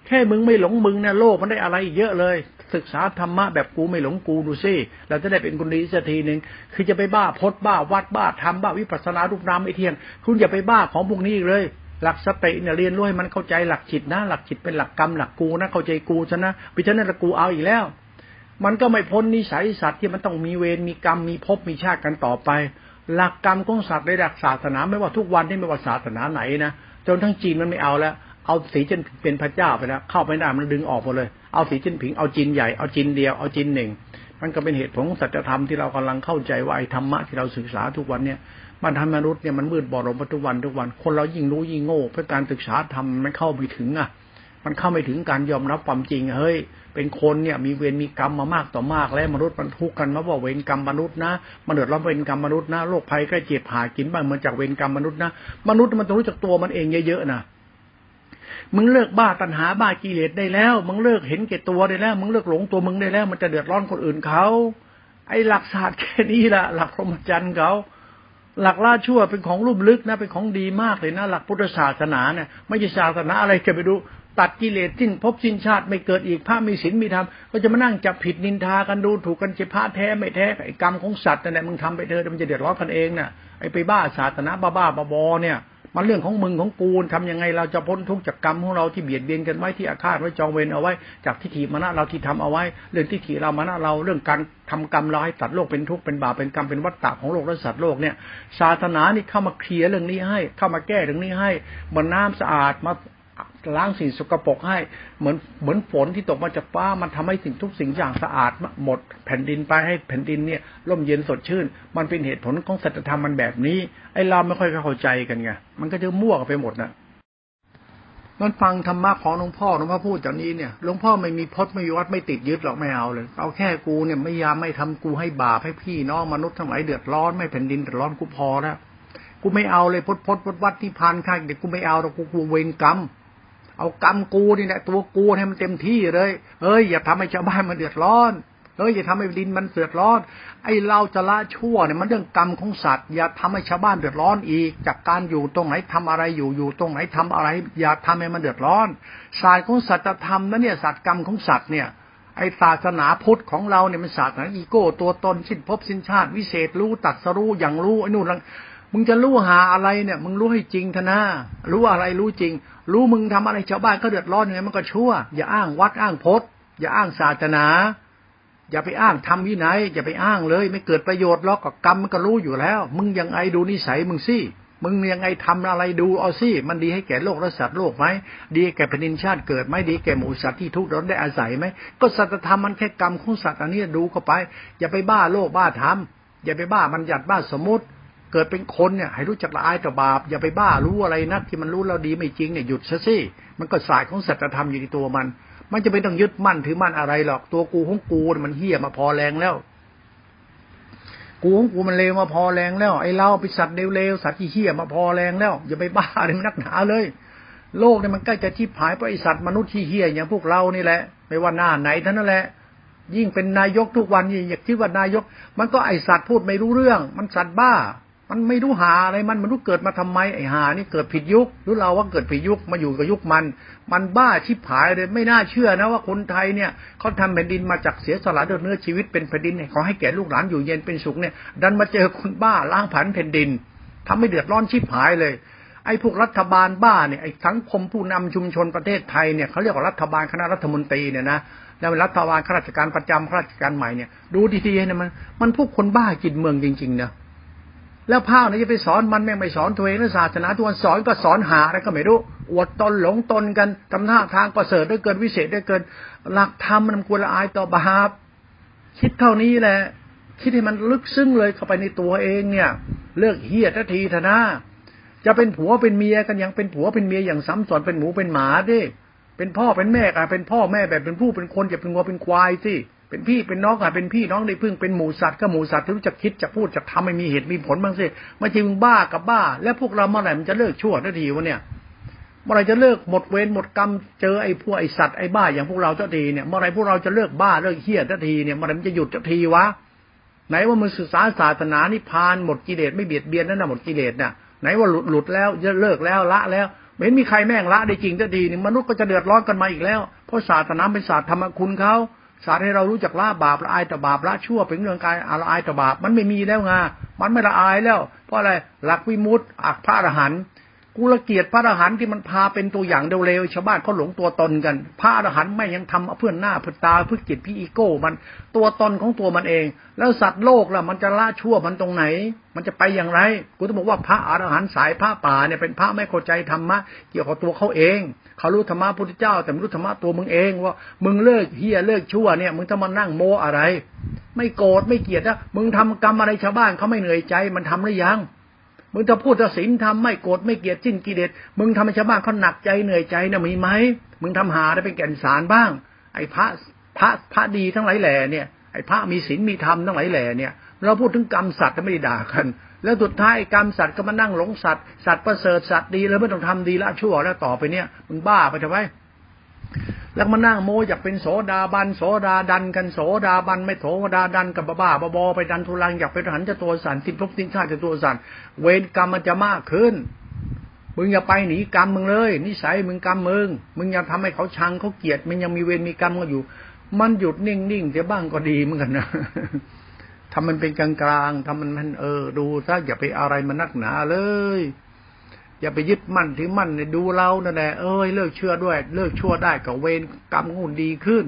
แค่มึงไม่หลงมึงเนี่ยโลกมันได้อะไรเยอะเลย ศึกษาธรรมะแบบกูไม่หลงกูดูซิเราจะได้เป็นคนดีสักทีหนึ่งคือจะไปบ้าพดบ้าวัดบ้าทำบ้าวิปัสสนารูปนามไม่เที่ยง คุณอย่าไปบ้าของพวกนี้เลยหลักสติเนี่ยเรียนรู้ให้มันเข้าใจหลักจิตนะ หลักจิตเป็นหลักกรรมหลักกูนะเข้าใจกูชนะพิจารณากูเอาอีกแล้ว มันก็ไม่พ้นนิสัยสัตว์ที่มันต้องมีเวรมีกรรมมีภพมีชาติกันต่อไป หลักกรรมของสัตว์ในหลักศาสนา ไม่ว่าทุกวันที่ไม่ว่าศาสนาไหนนะจนทั้งจีนมันไม่เอาแล้ว เอาสีจินเป็นพระเจ้าไปแล้วเข้าไปได้มันดึงออกหมดเลย เอาสีจินผิงเอาจินใหญ่เอาจินเดียวเอาจินหนึ่งมันก็เป็นเหตุผลของสัจธรรมที่เรากำลังเข้าใจว่าไอ้ธรรมะที่เราศึกษาทุกวันเนี่ยมันทำมนุษย์เนี่ยมันมืดบอดลงทุกวันทุกวัน คนเรายิ่งรู้ยิ่งโง่เพื่อการศึกษาธรรมมันเข้าไม่ถึงอะ มันเข้าไม่ถึงการยอมรับความจริงเฮ้ย เป็นคนเนี่ยมีเวรมีกรรมมามากต่อมากแล้วมนุษย์มันทุกข์กันมาว่าเวรกรรมมนุษย์นะมันเดือดร้อนเวรกรรมมนุษย์นะโรคภัยใกล้เจ็บหากินบ้างเหมือนจากเวรกรรมมนุษย์นะมนุษย์มันต้องรู้จักตัวมันเองเยอะๆนะมึงเลิกบ้าตัณหาบ้ากิเลสได้แล้ว มึงเลิกเห็นแก่ตัวได้แล้ว มึงเลิกหลงตัวมึงได้แล้ว มันจะเดือดร้อนคนอื่นเขาไอ้หลักศาสตร์แค่นี้ละหลักพรหมจรรย์เขาหลักล่าชั่วเป็นของลุ่มลึกนะเป็นของดีมากเลยนะ หลักพุทธศาสนาเนี่ยไม่ใช่ศาสนาอะไรจะไปดู ตัดกิเลสสิ้นพบสิ้นชาติไม่เกิดอีกพระมีศีลมีธรรมก็จะมานั่งจับผิดนินทากันดูถูกกันจะพระแท้ไม่แท้ไอ้กรรมของสัตว์นั่นแหละมึงทำไปเถอะมันจะเดือดร้อนกันเองน่ะไอ้ไปบ้าศาสนาบ้าบ้าบอเนี่ยมันเรื่องของมึงของกูทำยังไงเราจะพ้นทุกข์จากกรรมของเราที่เบียดเบียนกันไว้ที่อาฆาตไว้จองเวรเอาไว้ จากทิฏฐิมานะเราที่ทำเอาไว้ เรื่องทิฏฐิเรามานะเราเรื่องการทำกรรมเราให้ตัดโลกเป็นทุกข์เป็นบาปเป็นกรรมเป็นวัฏฏะของโลกและสัตว์โลกเนี่ยศาสนานี่เข้ามาเคลียร์เรื่องนี้ให้เข้ามาแก้เรื่องนี้ให้มันน้ำสะอาดมา ล้างสิ่งสกปรกให้เหมือนเหมือนฝนที่ตกมาจากฟ้ามันทำให้สิ่งทุกสิ่งอย่างสะอาดหมด แผ่นดินไปให้แผ่นดินเนี่ยร่มเย็นสดชื่น มันเป็นเหตุผลของสัจธรรมมันแบบนี้ ไอ้เราไม่ค่อยเข้าใจกันไงมันก็จะมั่วกันไปหมดนะมันฟังธรรมะของหลวงพ่อหลวงพ่อพูดจากนี้เนี่ยหลวงพ่อไม่มีพจน์ไม่วัดไม่ติดยึดหรอกไม่เอาเลย เอาแค่กูเนี่ยไม่ยามไม่ทำกูให้บาปให้พี่น้องมนุษย์ทั้งหลายเดือดร้อนไม่แผ่นดินเดือดร้อนกูพอแล้วกูไม่เอาเลยพจน์พจน์วัดที่พันข้างเด็กกูไม่เอาหรอกกูกูเวรกรรม เอากรรมกูนี่แหละตัวกูให้มันเต็มที่เลยเอ้ยอย่าทำให้ชาวบ้านมันเดือดร้อนเอ้ยอย่าทำให้ดินมันเดือดร้อน ไอ้เราจะละชั่วเนี่ยมันเรื่องกรรมของสัตว์ อย่าทำให้ชาวบ้านเดือดร้อนอีก จากการอยู่ตรงไหนทำอะไรอยู่อยู่ตรงไหนทำอะไร อย่าทำให้มันเดือดร้อนศาสตร์ของสัตว์ธรรมนั่นเนี่ยศาสตร์กรรมของสัตว์เนี่ยไอ้ศาสนาพุทธของเราเนี่ยมันศาสนาอีโก้ตัวตนสิ้นภพสิ้นชาติวิเศษรู้ตัดสรู้อย่างรู้ไอ้นู่น มึงจะรู้หาอะไรเนี่ย มึงรู้ให้จริงทนะ รู้อะไรรู้จริง รู้มึงทำอะไรชาวบ้านก็เดือดร้อนยังไงมันก็ชั่ว อย่าอ้างวัดอ้างพจน์ อย่าอ้างศาสนา อย่าไปอ้างทำวินัยอย่าไปอ้างเลย ไม่เกิดประโยชน์หรอกกับกรรมมันก็รู้อยู่แล้ว มึงยังไงดูนิสัยมึงสิมึงยังไงทำอะไรดูเอาสิมันดีให้แก่โลกและสัตว์โลกไหมดีแก่แผ่นดินชาติเกิดไหมดีแก่หมูสัตว์ที่ทุกข์ร้อนได้อาศัยไหมก็สัตธรรมมันแค่กรรมของสัตว์อันนี้ดูเข้าไป อย่าไปบ้าโลกบ้าธรรมอย่าไปบ้ามันหยัดบ้าสมมติ เกิดเป็นคนเนี่ย ให้รู้จักละอายต่อบาป อย่าไปบ้ารู้อะไรนักที่มันรู้แล้วดีไม่จริงเนี่ยหยุดซะสิมันก็สายของสัจธรรมอยู่ในตัวมัน มันจะไม่ต้องยึดมั่นถือมั่นอะไรหรอกตัวกูของกูมันเฮี้ยมาพอแรงแล้ว กูของกูมันเลวมาพอแรงแล้วไอ้เราไปสัตว์เลวๆสัตว์ที่เหี้ยมาพอแรงแล้วอย่าไปบ้าอะไรนักหนาเลยโลกเนี่ยมันใกล้จะทิพหายเพราะไอสัตว์มนุษย์ที่เหี้ยอย่างพวกเรานี่แหละ ไม่ว่าหน้าไหนท่านนั่นแหละ ยิ่งเป็นนายกทุกวันยิ่งอยากคิดว่านายก มันก็ไอสัตว์พูดไม่รู้เรื่อง มันสัตว์บ้า มันไม่รู้หาอะไรมันมันรู้เกิดมาทำไมไอ้หานี่เกิดผิดยุครู้เราว่าเกิดผิดยุคมาอยู่กับยุคมัน มันบ้าชิบหายเลยไม่น่าเชื่อนะว่าคนไทยเนี่ยเขาทำแผ่นดินมาจากเสียสละด้วยเนื้อชีวิตเป็นแผ่นดินขอให้แก่ลูกหลานอยู่เย็นเป็นสุขเนี่ย ดันมาเจอคนบ้าล้างผันแผ่นดินทำให้เดือดร้อนชิบหายเลยไอ้พวกรัฐบาลบ้าเนี่ยไอ้สังคมผู้นำชุมชนประเทศไทยเนี่ยเขาเรียกว่ารัฐบาลคณะรัฐมนตรีเนี่ยนะแล้วรัฐบาลข้าราชการประจำข้าราชการใหม่เนี่ยดูดีๆเนี่ยมันมันพวกคนบ้ากินเมืองจริงๆนะ แล้วพาเนี่ยจะไปสอนมันแม่งไม่สอนตัวเองแล้วศาสนาทุกวันสอนก็สอนหาอะไรก็ไม่รู้ อวดตนหลงตนกันทำท่าทางประเสริฐได้เกินวิเศษได้เกิน หลักธรรมมันควรละอายต่อบาปคิดเท่านี้แหละ คิดให้มันลึกซึ้งเลยเข้าไปในตัวเองเนี่ย เลิกเฮียทัทีเถอะนะจะเป็นผัวเป็นเมียกันยังเป็นผัวเป็นเมียอย่างซ้ำซ้อนเป็นหมูเป็นหมาดิเป็นพ่อเป็นแม่กันเป็นพ่อแม่แบบเป็นผู้เป็นคนอย่าเป็นงัวเป็นควายสิ เป็นพี่เป็นน้องอะเป็นพี่น้องในพึ่งเป็นหมูสัตว์ก็หมูสัตว์ที่รู้จักคิดจะพูดจะทำไม่มีเหตุมีผลบ้างสิไม่ใช่มึงบ้ากับบ้า แล้วพวกเราเมื่อไหร่มันจะเลิกชั่วทันทีวะเนี่ยเมื่อไรจะเลิกหมดเวรหมดกรรมเจอไอ้พวกไอ้สัตว์ไอ้บ้าอย่างพวกเราเจ้าทีเนี่ยเมื่อไรพวกเราจะเลิกบ้าเลิกเฮี้ยทันทีเนี่ยเมื่อไรมันจะหยุดเจ้าทีวะไหนว่ามึงศึกษาศาสนานิพานหมดกิเลสไม่เบียดเบียนนั่นน่ะหมดกิเลสน่ะไหนว่าหลุดหลุดแล้วจะเลิกแล้วละแล้วไม่มีใครแม่งละได้จริงเจ้าทีนี่มนุษย์ก็จะเดือดร้อนกันมาอีกแล้วเพราะศาสนาเป็นศาสตร์ธรรมคุณเขา สอนให้เรารู้จักละบาปละอายต่อบาปละชั่วเป็นเรื่องการละอายต่อบาปมันไม่มีแล้วไงมันไม่ละอายแล้ว เพราะอะไรหลักวิมุตติอักพระอรหันต์กูละเกียดพระอรหันต์ที่มันพาเป็นตัวอย่างเร็วๆชาวบ้านเขาหลงตัวตนกัน พระอรหันต์ไม่ยังทำเพื่อนหน้าเพื่อตาเพื่อจิตพี่อีโก้ มันตัวตนของตัวมันเอง แล้วสัตว์โลกล่ะ มันจะละชั่วมันตรงไหน มันจะไปอย่างไรกูต้องบอกว่าพระอรหันต์สายพระป่าเนี่ยเป็นพระไม่เข้าใจธรรมะเกี่ยวกับตัวเขาเอง เขารู้ธรรมะพุทธเจ้า แต่ไม่รู้ธรรมะตัวมึงเองว่า มึงเลิกเฮียเลิกชั่วเนี่ย มึงจะมานั่งโมอะไร ไม่โกรธไม่เกลียดนะมึงทำกรรมอะไรชาวบ้านเขาไม่เหนื่อยใจ มันทำหรือยังมึงจะพูดจะศีลทำไม่โกรธไม่เกลียดจิ้นกิเลสมึงทำให้ชาวบ้านเขาหนักใจเหนื่อยใจนะมีไหมมึงทำหาได้เป็นแก่นสารบ้าง ไอ้พระพระพระดีทั้งหลายแหล่เนี่ยไอ้พระมีศีลมีธรรมทั้งหลายแหล่เนี่ย เราพูดถึงกรรมสัตว์ไม่ได้ด่ากัน แล้วสุดท้ายกรรมสัตว์ก็มานั่งหลงสัตว์สัตว์ประเสริฐสัตว์ดีแล้วไม่ต้องทำดีละชั่วแล้วต่อไปเนี่ยมึงบ้าไปทำไมแล้วมานั่งโมอยากเป็นโสดาบันโสดาดันกันโสดาบันไม่โสดาดันกับบ้าบาบอไปดันทุลังอยากเป็นหันจะตัวสันติภพสิ้นชาติจะตัวสันเวรกรรมมันจะมากขึ้นมึงอย่าไปหนีกรรมมึงเลย นิสัยมึงกรรมมึงมึงอย่าทำให้เขาชังเขาเกลียด มันยังมีเวรมีกรรมก็อยู่ มันหยุดนิ่งๆเดี๋ยบ้างก็ดีเหมือนกันนะ ทำมันเป็นกลางๆทำมันมันเออ ดูซะอย่าไปอะไรมันนักหนาเลย อย่าไปยึดมั่นถือมั่นดูเรานั่นแหละเอ้ยเลิกเชื่อด้วย เลิกชั่วได้กับเวรกรรมงุ่นดีขึ้น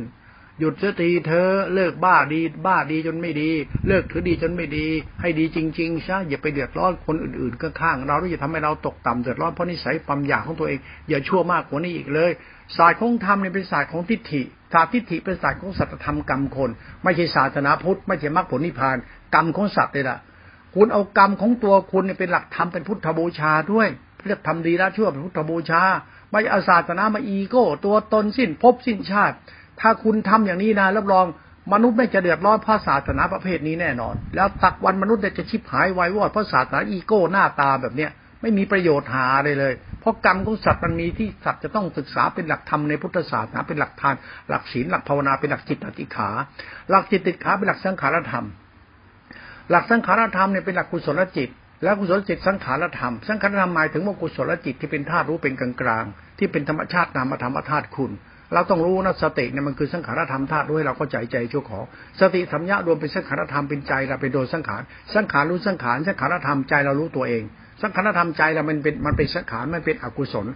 หยุดเสียทีเธอเลิกบ้าดี บ้าดีจนไม่ดี เลิกถือดีจนไม่ดี ให้ดีจริงๆใช่อย่าไปเดือดร้อนคนอื่นๆข้างๆเราที่จะทำให้เราตกต่ำเดือดร้อนเพราะนิสัยความอยากของตัวเองอย่าชั่วมากกว่านี้อีกเลยศาสตร์ของธรรมเนี่ยเป็นศาสตร์ของทิฏฐิ ศาสตร์ทิฏฐิเป็นศาสตร์ของสัจธรรมกรรมคน ไม่ใช่ศาสนาพุทธไม่ใช่มรรคผลนิพพาน กรรมของสัตว์เลยล่ะคุณเอากรรมของตัวคุณเป็นหลักธรรมเป็นพุทธบูชาด้วยเรียกทำดีละชั่วเป็นพุทธบูชา ไม่อาศาสนามาอีโก้ ตัวตนสิ้นภพสิ้นชาติ ถ้าคุณทำอย่างนี้นะรับรองมนุษย์ไม่จะเดือดร้อนเพราะศาสนาประเภทนี้แน่นอน แล้วตักวันมนุษย์จะชิบหายไววอดเพราะศาสนาอีโก้หน้าตาแบบเนี้ยไม่มีประโยชน์หาเลยเลย เพราะกรรมของสัตว์มันมีที่สัตว์จะต้องศึกษาเป็นหลักธรรมในพุทธศาสนาเป็นหลักทาน หลักศีลหลักภาวนาเป็นหลักจิตติขา หลักจิตติขาเป็นหลักสังขารธรรม หลักสังขารธรรมเนี่ยเป็นหลักกุศลจิต แล้วกุศลจิตสังขารธรรม สังขารธรรมหมายถึงว่ากุศลจิตที่เป็นธาตุรู้เป็นกลางกลางที่เป็นธรรมชาตินามธรรมธาตุคุณเราต้องรู้นะสติเนี่ยมันคือสังขารธรรมธาตุด้วยเราก็ใจใจชั่วขอ สติสัมยารวมเป็นสังขารธรรมเป็นใจเราเป็นโดยสังขาร สังขารรู้สังขารสังขารธรรมใจเรารู้ตัวเอง สังขารธรรมใจเรามันเป็นมันเป็นสังขารมันเป็นอกุศล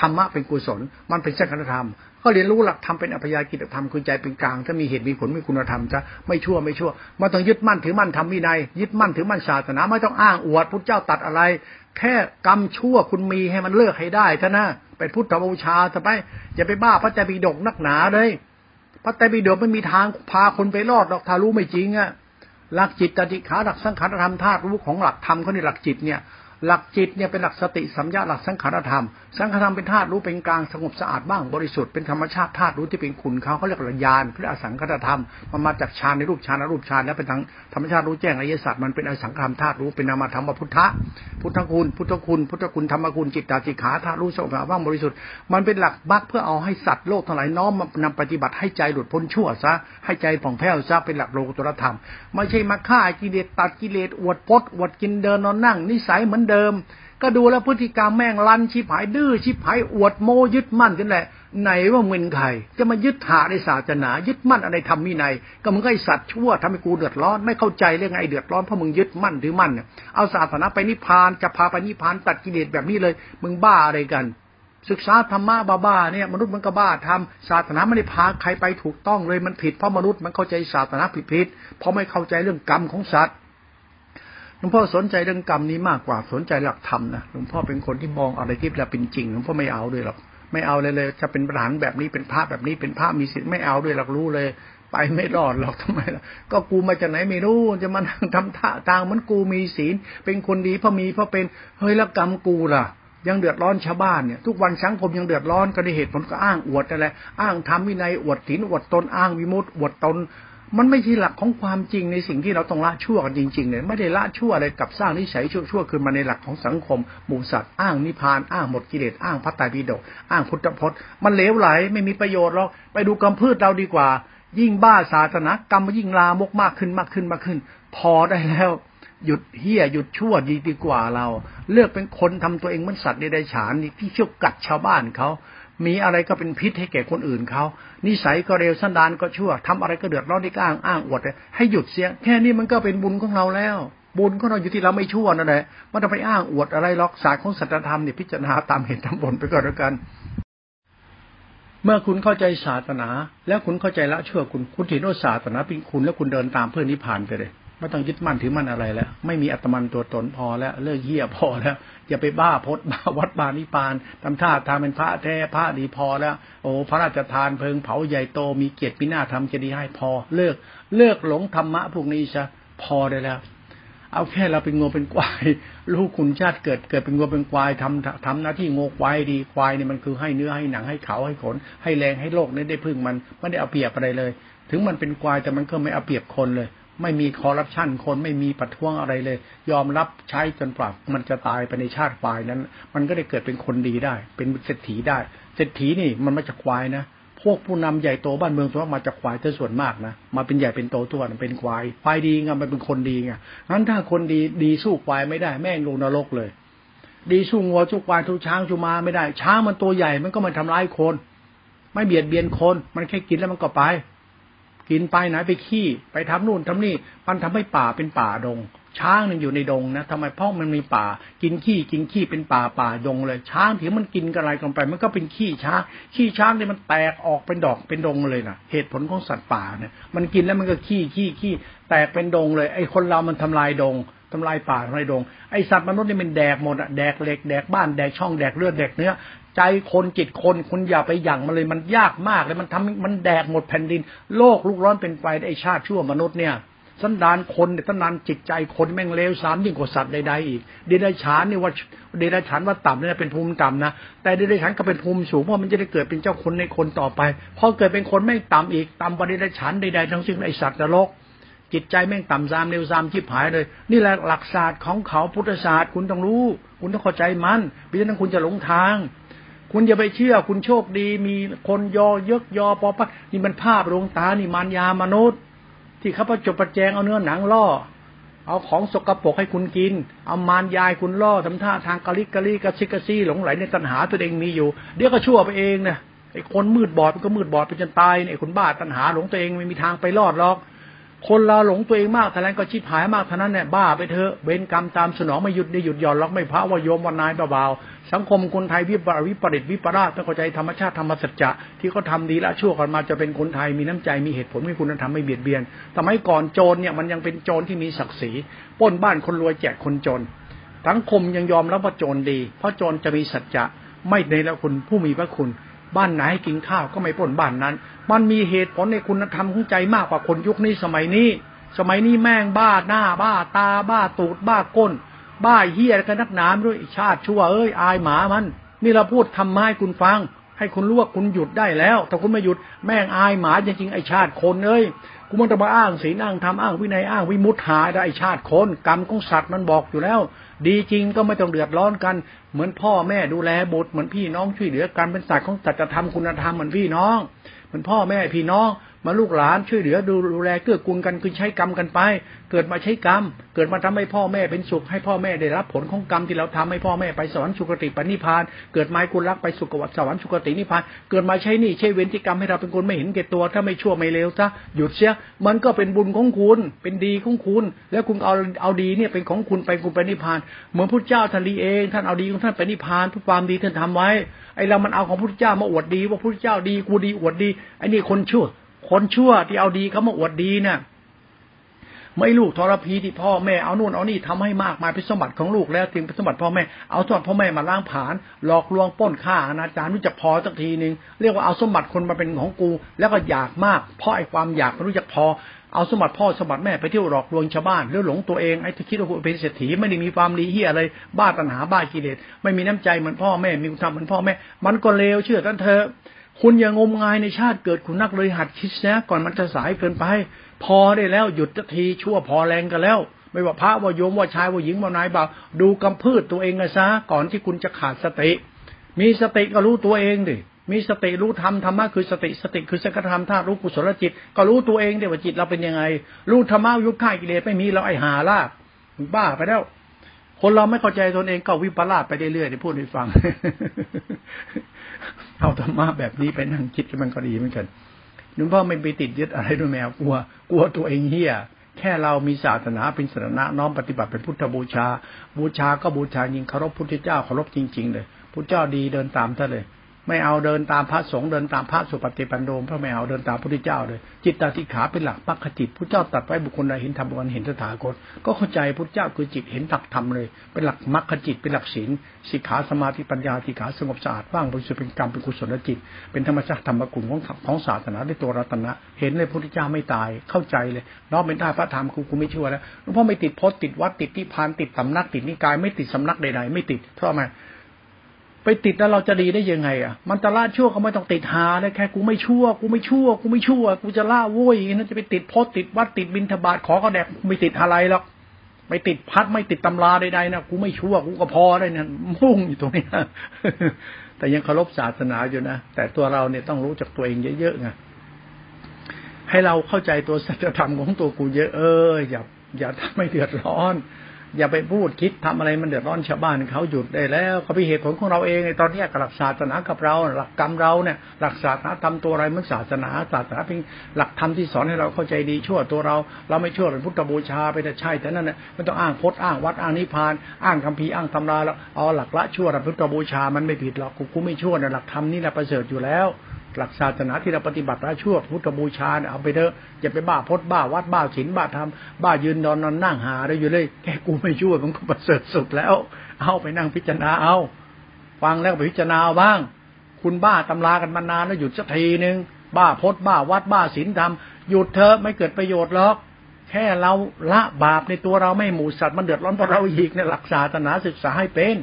ธรรมะเป็นกุศล มันเป็นสังขารธรรม ก็เรียนรู้หลักธรรมเป็นอัพยากิจธรรมคือใจเป็นกลาง ถ้ามีเหตุมีผลมีคุณธรรมจะไม่ชั่วไม่ชั่วมาต้องยึดมั่นถือมั่นทำวินัยยึดมั่นถือมั่นศาสนาไม่ต้องอ้างอวดพุทธเจ้าตัดอะไร แค่กรรมชั่วคุณมีให้มันเลิกให้ได้เท่านะเป็นพุทธบูชาทำไมอย่าไปบ้าพระเจ้าปิฎกนักหนาเลยพระไตรปิฎกไม่มีทางพาคนไปรอดหรอกถ้ารู้ไม่จริงอะหลักจิตติขาหลักสังขารธรรมธาตุรู้ของหลักธรรมเขาในหลักจิตเนี่ย หลักจิตเนี่ยเป็นหลักสติสัมยาหลักสังขารธรรม สังขารธรรมเป็นธาตุรู้เป็นกลางสงบสะอาดบ้างบริสุทธิ์เป็นธรรมชาติธาตุรู้ที่เป็นคุณเขาเขาเรียกญาณเรียกอสังขารธรรมมันมาจากฌานในรูปฌานรูปฌานแล้วเป็นทางธรรมชาติรู้แจ้งอริยสัจมันเป็นอสังขารธาตุรู้เป็นนามธรรมพุทธะพุทธคุณ พุทธคุณ พุทธคุณธรรมคุณจิตตาจิขาธาตุรู้สงบสะอาดบ้างบริสุทธิ์มันเป็นหลักบักเพื่อเอาให้สัตว์โลกทั้งหลายน้อมมานำปฏิบัติให้ใจหลุดพ้นชั่วซะให้ใจผ่องแผ้วซะเป็นหลักโลกุตรธรรม ไม่ใช่มาฆ่ากิเลสตัดกิเลสอวดพจน์อวดกินเดินนอนนั่งนิสัยเหมือนเดิม ก็ดูแล้วพฤติกรรมแม่งลันชิบหายดื้อชิบหายอวดโมยึดมั่นกันแหละ ไหนว่ามึนใครจะมายึดหาในศาสนา ยึดมั่นอะไรทำมินัยก็มึงก็ไอสัตว์ชั่วทำให้กูเดือดร้อนไม่เข้าใจเรื่องไงเดือดร้อนเพราะมึงยึดมั่นถือมั่นเนี่ยเอาศาสนาไปนิพพานจะพาไปนิพพานตัดกิเลสแบบนี้เลย มึงบ้าอะไรกันศึกษาธรรมะบ้าๆเนี่ยมนุษย์มันก็บ้าทำศาสนาไม่ได้พาใครไปถูกต้องเลยมันผิดเพราะมนุษย์มันเข้าใจศาสนาผิดๆเพราะไม่เข้าใจเรื่องกรรมของสัตว์ หลวงพ่อสนใจเรื่องกรรมนี้มากกว่าสนใจหลักธรรมนะหลวงพ่อเป็นคนที่มองอะไรที่เป็นจริงหลวงพ่อไม่เอาด้วยหรอกไม่เอาเลยเลย จะเป็นประหารแบบนี้เป็นพระแบบนี้เป็นพระมีสิทธิ์ไม่เอาด้วยหรอกรู้เลย ไปไม่รอดหรอกทำไมล่ะก็กูมาจากไหนไม่รู้จะมาทำท่าทางมันกูมีศีล เป็นคนดีเพราะมีเพราะเป็นเฮ้ยแล้วกรรมกูล่ะ ยังเดือดร้อนชาวบ้านเนี่ยทุกวันสังคมยังเดือดร้อนก็ได้เหตุผลก็อ้างอวดอะไรอ้างทำวินัยอวดศีลอวดตนอ้างวิมุตติอวดตน มันไม่ใช่หลักของความจริงในสิ่งที่เราต้องละชั่วกันจริงๆเนี่ยไม่ได้ละชั่วอะไรกับสร้างนิสัยชั่วๆคือมาในหลักของสังคมหมู่สัตว์อ้างนิพาน อ้างหมดกิเลสอ้างพระไตรปิฎกอ้างพุทธพจน์ มันเลวไหลไม่มีประโยชน์หรอกไปดูกำพืชเราดีกว่า ยิ่งบ้าศาสนากรรมยิ่งลามกมากขึ้นมากขึ้นมากขึ้น พอได้แล้วหยุดเฮี้ยหยุดชั่วดีดีกว่าเรา เลือกเป็นคนทำตัวเองเหมือนสัตว์ในไดฉานที่เชี่ยวกัดชาวบ้านเขา มีอะไรก็เป็นพิษให้แก่คนอื่นเขานิสัยก็เร็วสันดานก็ชั่วทำอะไรก็เดือดร้อนที่อ้างอ้างอวดให้หยุดเสีย แค่นี้มันก็เป็นบุญของเราแล้ว บุญของเราอยู่ที่เราไม่ชั่วนั่นแหละไม่ต้องไปอ้างอวดอะไรหรอกศาสตร์ของสัจธรรมเนี่ยพิจารณาตามเหตุตามผลไปก่อนแล้วกัน เมื่อคุณเข้าใจศาสนา แล้วคุณเข้าใจละชั่วคุณคุณถือว่าศาสนาเป็นคุณ แล้วคุณเดินตามเพื่อนิพพานไปเลย ไม่ต้องยึดมั่นถือมั่นอะไรแล้ว ไม่มีอัตมันตัวตนพอแล้ว เลิกเหี้ยพอแล้ว อย่าไปบ้าพดบ้าวัดบานิพานทำท่าทางเป็นพระแท้พระดีพอแล้ว โอ้พระราชทานเพลิงเผาใหญ่โตมีเกียรติปีนาทำจะดีให้พอ เลิก เลิกหลงธรรมะพวกนี้ซะพอได้แล้ว เอาแค่เราเป็นงัวเป็นควาย ลูกคุณชาติเกิดเกิดเป็นงัวเป็นควายทำทำหน้าที่งวควายดีควายเนี่ยมันคือให้เนื้อให้หนังให้เขาให้ขน ให้แรงให้โลกนี้ได้พึ่งมันไม่ได้เอาเปรียบอะไรเลย ถึงมันเป็นควายแต่มันก็ไม่เอาเปรียบคนเลย ไม่มีคอร์รัปชันคนไม่มีประท้วงอะไรเลย ยอมรับใช้จนปรับมันจะตายไปในชาติควายนั้น มันก็ได้เกิดเป็นคนดีได้ เป็นเศรษฐีได้เศรษฐีนี่มันมาจากควายนะพวกผู้นำใหญ่โตบ้านเมืองส่วนมากมาจากควายส่วนมากนะมาเป็นใหญ่เป็นโตตัวเป็นควายควายดีไงมันเป็นคนดีไงงั้นถ้าคนดีดีสู้ควายไม่ได้แม่งลงนรกเลย ดีสู้งัวสู้ควายสู้ช้างสู้มาไม่ได้ ช้างมันตัวใหญ่มันก็มาทำร้ายคน ไม่เบียดเบียนคน มันแค่กินแล้วมันก็ไป กินไปไหนไปขี้ไปทำนู่นทำนี่ มันทำให้ป่าเป็นป่าดง ช้างนึงอยู่ในดงนะทำไมเพราะมันมีป่า กินขี้กินขี้เป็นป่าป่าดงเลย ช้างถือมันกินอะไรกันไป มันก็เป็นขี้ช้างขี้ช้างเนี่ยมันแตกออกเป็นดอกเป็นดงเลยนะเหตุผลของสัตว์ป่าเนี่ยมันกินแล้วมันก็ขี้ขี้ขี้แตกเป็นดงเลย ไอ้คนเรามันทำลายดง ทำลายป่าทำลายดงไอสัตว์มนุษย์นี่มันแดกหมดอะแดกเหล็กแดกบ้านแดกช่องแดกเลือดแดกเนื้อใจคนจิตคนคุณอย่าไปหยั่งมันเลยมันยากมากเลยมันทำมันแดกหมดแผ่นดิน โลกลุกร้อนเป็นไฟไอชาติชั่วมนุษย์เนี่ยสันดานคนเนี่ยสันดานจิตใจคนแม่งเลวสามยิ่งกว่าสัตว์ใดๆอีกเดรัจฉานนี่ว่าเดรัจฉานว่าต่ำเนี่ยเป็นภูมิต่ำนะแต่เดรัจฉานก็เป็นภูมิสูงเพราะมันจะได้เกิดเป็นเจ้าคนในคนต่อไปพอเกิดเป็นคนไม่ต่ำอีกต่ำกว่าเดรัจฉานใดๆทั้งสิ้นไอสัตว์นรก จิตใจแม่งต่ำซามเร็วซามชิบหายเลย นี่แหละหลักศาสตร์ของเขาพุทธศาสตร์คุณต้องรู้ คุณต้องเข้าใจมันเพราะฉะนั้นคุณจะหลงทาง คุณอย่าไปเชื่อคุณโชคดี มีคนยอเยกยอปอปะนี่มันภาพลวงตานี่มารยามนุษย์ ที่เขาประจบประแจงเอาเนื้อหนังล่อ เอาของสกรปรกให้คุณกิน เอามารยายคุณล่อทำท่าทางกะลิกะลิกะซิกะซี่หลงไหลในตัณหาตัวเองมีอยู่ เดี๋ยวก็ชั่วไปเองนะไอ้คนมืดบอดมันก็มืดบอดไปจนตายไอ้คนบ้าตัณหาหลงตัวเองไม่มีทางไปรอดหรอก คนเราหลงตัวเองมากท่านั้นก็ชิบหายมากเท่านั้นเนี่ยบ้าไปเถอะเวรกรรมตามสนองไม่หยุดได้หยุดหย่อนล็อกไม่พระว่าโยมวันนายเบาๆสังคมคนไทยวิปริวิปริตวิปราชต้องเข้าใจธรรมชาติธรรมสัจจะที่เขาทาดีละชั่วกันมาจะเป็นคนไทยมีน้ำใจมีเหตุผลมีคุณธรรมไม่เบียดเบียนสมัยก่อนโจรเนี่ยมันยังเป็นโจรที่มีศักดิ์ศรีป้นบ้านคนรวยแจกคนจนสังคมยังยอมรับว่าโจรดี เพราะโจรจะมีสัจจะไม่ในละคุณผู้มีพระคุณ บ้านไหนให้กินข้าวก็ไม่ป้นบ้านนั้น มันมีเหตุผลในคุณธรรมของใจมากกว่าคนยุคนี้สมัยนี้ สมัยนี้แม่งบ้าหน้าบ้าตาบ้าตูดบ้าก้น บ้าเฮียกันนักหนามด้วยชาติชั่วเอ้ยอายหมามัน นี่เราพูดทำให้คุณฟัง ให้คุณรู้ว่าคุณหยุดได้แล้วแต่คุณไม่หยุดแม่งอายหมาจริงๆไอชาติคนเอ้ยกูมันจะมาอ้างศีลอ้างธรรมอ้างวินัยอ้างวิมุตหาได้ไอชาติคนกรรมของสัตว์มันบอกอยู่แล้ว ดีจริงก็ไม่ต้องเดือดร้อนกัน เหมือนพ่อแม่ดูแลบุตรเหมือนพี่น้องช่วยเหลือกันเป็นศาสตร์ของสัจธรรมคุณธรรมเหมือนพี่น้อง เหมือนพ่อแม่พี่น้อง มาลูกหลานช่วยเหลือดูดูแลเกื้อกูลกันคือใช้กรรมกันไป เกิดมาใช้กรรม เกิดมาทำให้พ่อแม่เป็นสุขให้พ่อแม่ได้รับผลของกรรมที่เราทำให้พ่อแม่ไปสวรรค์สุคติปณิพาน เกิดมาคุณรักไปสุขวัตสวรรค์สุคตินิพานเกิดมาใช้นี่ใช้เวรที่กรรมให้เราเป็นคนไม่เห็นแก่ตัวถ้าไม่ชั่วไม่เลวซะหยุดเสียมันก็เป็นบุญของคุณเป็นดีของคุณ แล้วคุณเอาเอาดีเนี่ยเป็นของคุณไปคุณไปนิพาน เหมือนพระเจ้าท่านดีเองท่านเอาดีของท่านไปนิพานเพื่อความดีท่านทำไว้ไอเรามันเอาของพระเจ้ามาอวดดี ว่าพระเจ้าดีกูดีอวดดีไอนี่คนชั่ว คนชั่วที่เอาดีเขามาอวดดีเนี่ยไม่ลูกทรพีที่พ่อแม่เอานู่นเอานี่ทำให้มากมายเป็นสมบัติของลูกแล้วถึงเป็นสมบัติพ่อแม่เอาสมบัติพ่อแม่มาล้างผานหลอกลวงป้นฆ่าอนาจารรู้จักพอสักทีหนึ่งเรียกว่าเอาสมบัติคนมาเป็นของกู แล้วก็อยากมากเพราะไอ้ความอยากรู้จักพอเอาสมบัติพ่อสมบัติแม่ไปเที่ยวหลอกลวงชาวบ้านแล้วหลงตัวเองไอ้ที่คิดว่าเป็นเศรษฐีไม่ได้มีความดีเฮียอะไรบ้าตัณหาบ้ากิเลสไม่มีน้ำใจเหมือนพ่อแม่มีคุณธรรมเหมือนพ่อแม่ มันก็เลวเชื่อท่านเธอ คุณอย่างงมงายในชาติเกิดคุณนักเลยหัดคิดนะก่อนมันจะสายเกินไป พอได้แล้วหยุดทีชั่วพอแรงกันแล้ว ไม่ว่าพระว่าโยมว่าชายว่าหญิงว่านายบ่าวดูกำพืชตัวเองนะซะก่อนที่คุณจะขาดสติ มีสติก็รู้ตัวเองดิมีสติรู้ธรรมธรรมะคือสติสติคือสังฆธรรมธาตุรู้กุศลจิต ก็รู้ตัวเองเดี๋ยวว่าจิตเราเป็นยังไง รู้ธรรมะยุคข่ายกิเลสไม่มีเราไอหาล่าบ้าไปแล้ว คนเราไม่เข้าใจตนเองก็วิปลาสไปเรื่อยๆที่พูดให้ฟัง เอาธรรมะแบบนี้ไปนั่งคิดมันก็ดีเหมือนกันหลวงพ่อไม่ไปติดยึดอะไรด้วยแมวกลัว กลัวตัวเองเฮียแค่เรามีศาสนาเป็นศาสนาน้อมปฏิบัติเป็นพุทธบูชา บูชาก็บูชายิงเคารพพุทธเจ้าเคารพจริง ๆ เลยพุทธเจ้าดีเดินตามท่านเลย ไม่เอาเดินตามพระสงฆ์เดินตามพระสุปฏิปันโดมพระไม่เอาเดินตามพระพุทธเจ้าเลย จิตตาธิขาเป็นหลักปักขจิตพระเจ้าตัดไว้บุคคลใดเห็นธรรมวันเห็นสถาคต ก็เข้าใจพระเจ้าคือจิตเห็นหลักธรรมเลย เป็นหลักมรรคจิตเป็นหลักศีลสิกขาสมาธิปัญญาสิกขาสงบสะอาดว่างบริสุทธิ์เป็นกรรมเป็นกุศลจิต เป็นธรรมชาติธรรมกุลของของศาสนาในตัวรัตนะ เห็นเลยพระพุทธเจ้าไม่ตายเข้าใจเลยน้อมเป็นได้พระธรรมกูกูไม่เชื่อแล้วหลวงพ่อไม่ติดพจน์ติดวัดติดที่พานติดสำนักติดนิกายไม่ติดสำนักใดๆไม่ติดเพราะอะไร ไปติดแล้วเราจะดีได้ยังไง อะ มันจะละชั่วก็ไม่ต้องติดหาเลยแค่กูไม่ชั่ว กูไม่ชั่ว กูไม่ชั่ว กูจะละโว้ยนั่นจะไปติดพจติดวัดติดบินทบาทขอกระแดกไม่ติดอะไรหรอกไม่ติดพัดไม่ติดตำราใดๆนะกูไม่ชั่วกูก็พอได้นี่ยมุ่งอยู่ตรงนี้แต่ยังเคารพศาสนาอยู่นะแต่ตัวเราเนี่ยต้องรู้จักตัวเองเยอะๆไงให้เราเข้าใจตัวสัจธรรมของตัวกูเยอะเอออย่าอย่าทำให้เดือดร้อน อย่าไปพูดคิดทำอะไรมันเดือดร้อนชาวบ้านเขาหยุดได้แล้วเขาเป็นเหตุผลของเราเองในตอนนี้กหลักศาสนากับเรา หลักกรรมเราเนี่ยหลักศาสนาทำตัวอะไรมันศาสนาศาสนาเป็นหลักธรรมที่สอนให้เราเข้าใจดีชั่วตัวเรา เราไม่ชั่วเป็นพุทธบูชาไปแต่ใช่แต่นั่นน่ะไม่ต้องอ้างพจน์อ้างวัดอ้างนิพพาน อ้างคำพีอ้างตำราแล้วเอาหลักละชั่วหลักพุทธบูชามันไม่ผิดหรอกกูไม่ชั่วนะหลักธรรมนี่แหละประเสริฐอยู่แล้ว หลักศาสนาที่เราปฏิบัติละชั่วพุทธบูชาเอาไปเถอะอย่าไปบ้าพดบ้าวัดบ้าศีลบ้าธรรมบ้ายืนนอนนอนนั่งหาได้อยู่เลยแค่กูไม่ชั่วมันก็ประเสริฐสุดแล้ว เอาไปนั่งพิจารณาเอา ฟังแล้วไปพิจารณาบ้าง คุณบ้าตำรากันมานานแล้วหยุดสักทีหนึ่งบ้าพดบ้าวัดบ้าศีลธรรมหยุดเถอะไม่เกิดประโยชน์หรอกแค่เราละบาปในตัวเราไม่หมู่สัตว์มันเดือดร้อนเพราะเราอีกในหลักศาสนาศึกษาให้เป็น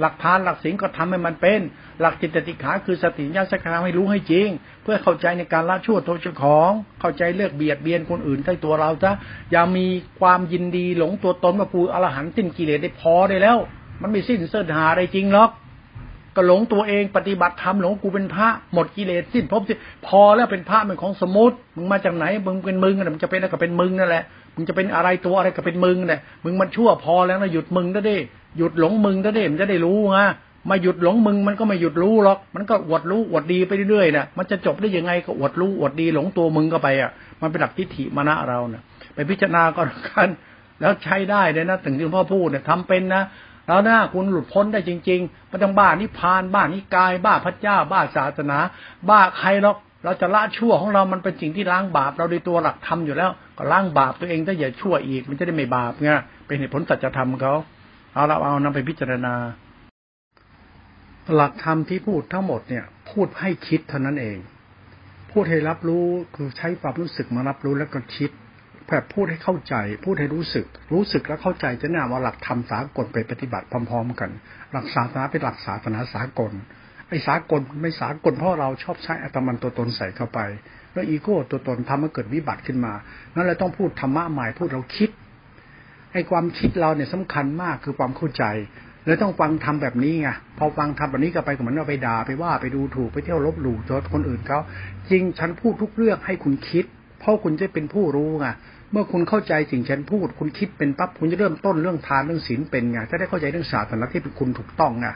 หลักทานหลักศีลก็ทำให้มันเป็น หลักจิตติขาคือสติญาสักการให้รู้ให้จริง เพื่อเข้าใจในการละชั่วตัวเจ้าของ เข้าใจเลือกเบียดเบียนคนอื่นใต้ตัวเราจ้ะอย่ามีความยินดีหลงตัวตนว่าผู้อรหันต์สิ้นกิเลสได้พอได้แล้ว มันไม่สิ้นเสิร์หาอะไรจริงหรอกก็หลงตัวเองปฏิบัติธรรมหลงกูเป็นพระหมดกิเลสสิ้นพบพอแล้วเป็นพระเป็นของสมมติมึงมาจากไหนมึงเป็นมึงมึงจะเป็นอะไรก็เป็นมึงนั่นแหละ มึงจะเป็นอะไรตัวอะไรก็เป็นมึงเนี่ยมึงมันชั่วพอแล้วนะหยุดมึงได้ดิหยุดหลงมึงได้ดิมันจะได้รู้ไงมาหยุดหลงมึงมันก็ไม่หยุดรู้หรอก มันก็อวดรู้อวดดีไปเรื่อยๆนะมันจะจบได้ยังไงก็อวดรู้อวดดีหลงตัวมึงก็ไปอะ มันเป็นหลักทิฏฐิมณะเราเนะ่ยไปพิจารณาก็กันแล้วใช้ได้เลยนะถึงที่พ่อพูดเนี่ยทำเป็นนะแล้วหน้าคุณหลุดพ้นได้จริงๆไม่ต้องบ้านิพานบ้านิกาย บ้าพระเจ้า บ้าศาสนา บ้าใครหรอก เราจะละชั่วของเรามันเป็นสิ่งที่ล้างบาป เราโดยตัวหลักธรรมอยู่แล้ว ก็ล้างบาปตัวเองถ้าอย่าชั่วอีก มันจะได้ไม่บาปไงเป็นเหตุผลสัจธรรมเขาเอาเราเอานำไปพิจารณา หลักธรรมที่พูดทั้งหมดเนี่ย พูดให้คิดเท่านั้นเอง พูดให้รับรู้คือใช้ความรู้สึกมารับรู้แล้วก็คิดแบบพูดให้เข้าใจ พูดให้รู้สึก รู้สึกแล้วเข้าใจจะแนะว่าหลักธรรมสากลไปปฏิบัติพร้อม ๆ กัน หลักศาสนาเป็นหลักศาสนาสากล ไอ้สากลไม่สากลเพราะเราชอบใช้อัตมันตัวตนใส่เข้าไป แล้วอีโก้ตัวตนทำให้เกิดวิบัติขึ้นมานั่นเราต้องพูดธรรมะใหม่พูดเราคิดไอ้ความคิดเราเนี่ยสำคัญมากคือความเข้าใจแล้วต้องฟังทำแบบนี้ไงพอฟังทำแบบนี้ก็ไปเหมือนเราไปด่าไปว่าไปดูถูกไปเที่ยวลบหลู่ตัวคนอื่นเขาจริงฉันพูดทุกเรื่องให้คุณคิด เพราะคุณจะเป็นผู้รู้ไง เมื่อคุณเข้าใจสิ่งฉันพูด คุณคิดเป็นปั๊บคุณจะเริ่มต้นเรื่องทานเรื่องศีลเป็นไงจะได้เข้าใจเรื่องศาสนาที่เป็นคุณถูกต้องไง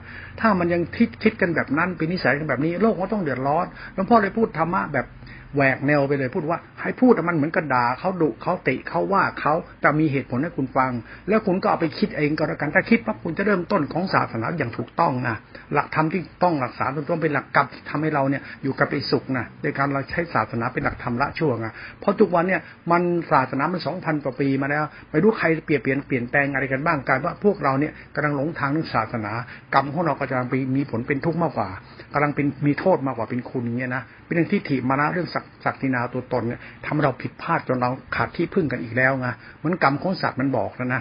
ถ้ามันยังคิดคิดกันแบบนั้นเป็นนิสัยกันแบบนี้โลกก็ต้องเดือดร้อนหลวงพ่อเลยพูดธรรมะแบบ แหวกแนวไปเลยพูดว่า ให้พูดมันเหมือนกระดาเขาดุเขาติเขาว่าเขาแต่มีเหตุผลให้คุณฟัง แล้วคุณก็เอาไปคิดเองก็แล้วกันถ้าคิดปั๊บคุณจะเริ่มต้นของศาสนาอย่างถูกต้องนะหลักธรรมที่ต้องหลักษาต้องเป็นหลักกรรมที่ทำให้เราเนี่ยอยู่กับไปสุขนะโดยการเราใช้ศาสนาเป็นหลักธรรมละชั่วไงเพราะทุกวันเนี่ยมันศาสนามันสองพันกว่าปีมาแล้วไม่รู้ใครเปลี่ยนเปลี่ยนเปลี่ยนแปลงอะไรกันบ้างการว่าพวกเราเนี่ยกำลังหลงทางเรื่องศาสนากรรมของเราก็จะมีผลเป็นทุกข์มากกว่ากำลังเป็นมีโทษมากกว่าเป็นคุณเงี้ยนะเป็นเรื่องที่ถีมานะเรื่องศักศักดินาตัวตนเนี่ยทำเราผิดพลาดจนเราขาดที่พึ่งกันอีกแล้วไงเหมือนกรรมของสัตว์มันบอกแล้วนะ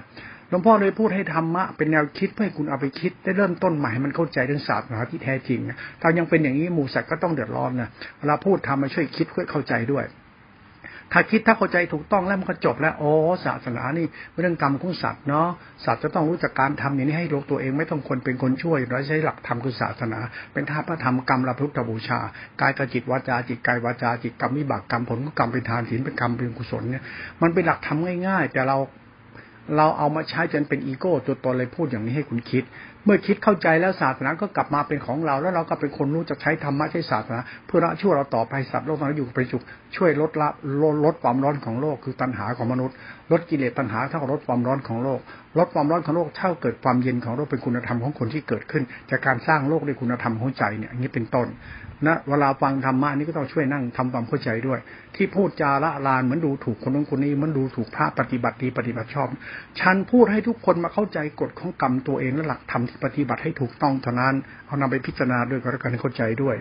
หลวงพ่อเลยพูดให้ธรรมะเป็นแนวคิดเพื่อให้คุณเอาไปคิดได้เริ่มต้นใหม่มันเข้าใจเรื่องศาสนาที่แท้จริงถ้ายังเป็นอย่างนี้หมู่สัตว์ก็ต้องเดือดร้อนนะเวลาพูดทำมาช่วยคิดเพื่อเข้าใจด้วย ถ้าคิดถ้าเข้าใจถูกต้องแล้วมันก็จบแล้วโอ้ศาสนานี่เรื่องกรรมของสัตว์เนาะสัตว์จะต้องรู้จักการทำอย่างนี้ให้โลกตัวเองไม่ต้องคนเป็นคนช่วยโดยใช้หลักธรรมคือศาสนา เป็นท่าพระธรรมกรรมละพุทธบูชากายกับจิตวาจาจิตกายวาจาจิตกรรมวิบากกรรมผลกรรมเป็นทานศีลเป็นกรรมเป็นกุศลเนี่ยมันเป็นหลักธรรมง่าย ๆ แต่เราเราเอามาใช้จนเป็นอีโก้ตัวตนเลยพูดอย่างนี้ให้คุณคิด เมื่อคิดเข้าใจแล้วศาสนาก็กลับมาเป็นของเรา แล้วเราก็เป็นคนรู้จะใช้ธรรมะใช้ศาสนาเพื่อละชั่วเราต่อไปสัตว์โลกนั้นอยู่เป็นสุขช่วยลดละลดลดความร้อนของโลกคือตัณหาของมนุษย์ ลดกิเลสตัณหาเท่ากับลดความร้อนของโลก ลดความร้อนของโลกเท่าเกิดความเย็นของโลกเป็นคุณธรรมของคนที่เกิดขึ้น จากการสร้างโลกด้วยคุณธรรมของใจเนี่ยอันนี้เป็นต้น นะเวลาฟังธรรมะนี่ก็ต้องช่วยนั่งทำความเข้าใจด้วย ที่พูดจาละลานเหมือนดูถูกคนนั้นคนนี้เหมือนดูถูกพระปฏิบัติดีปฏิบัติชอบ ฉันพูดให้ทุกคนมาเข้าใจกฎของกรรมตัวเองและหลักธรรมที่ปฏิบัติให้ถูกต้องเท่านั้น เอานำไปพิจารณาด้วยก็แล้วกันเข้าใจด้วย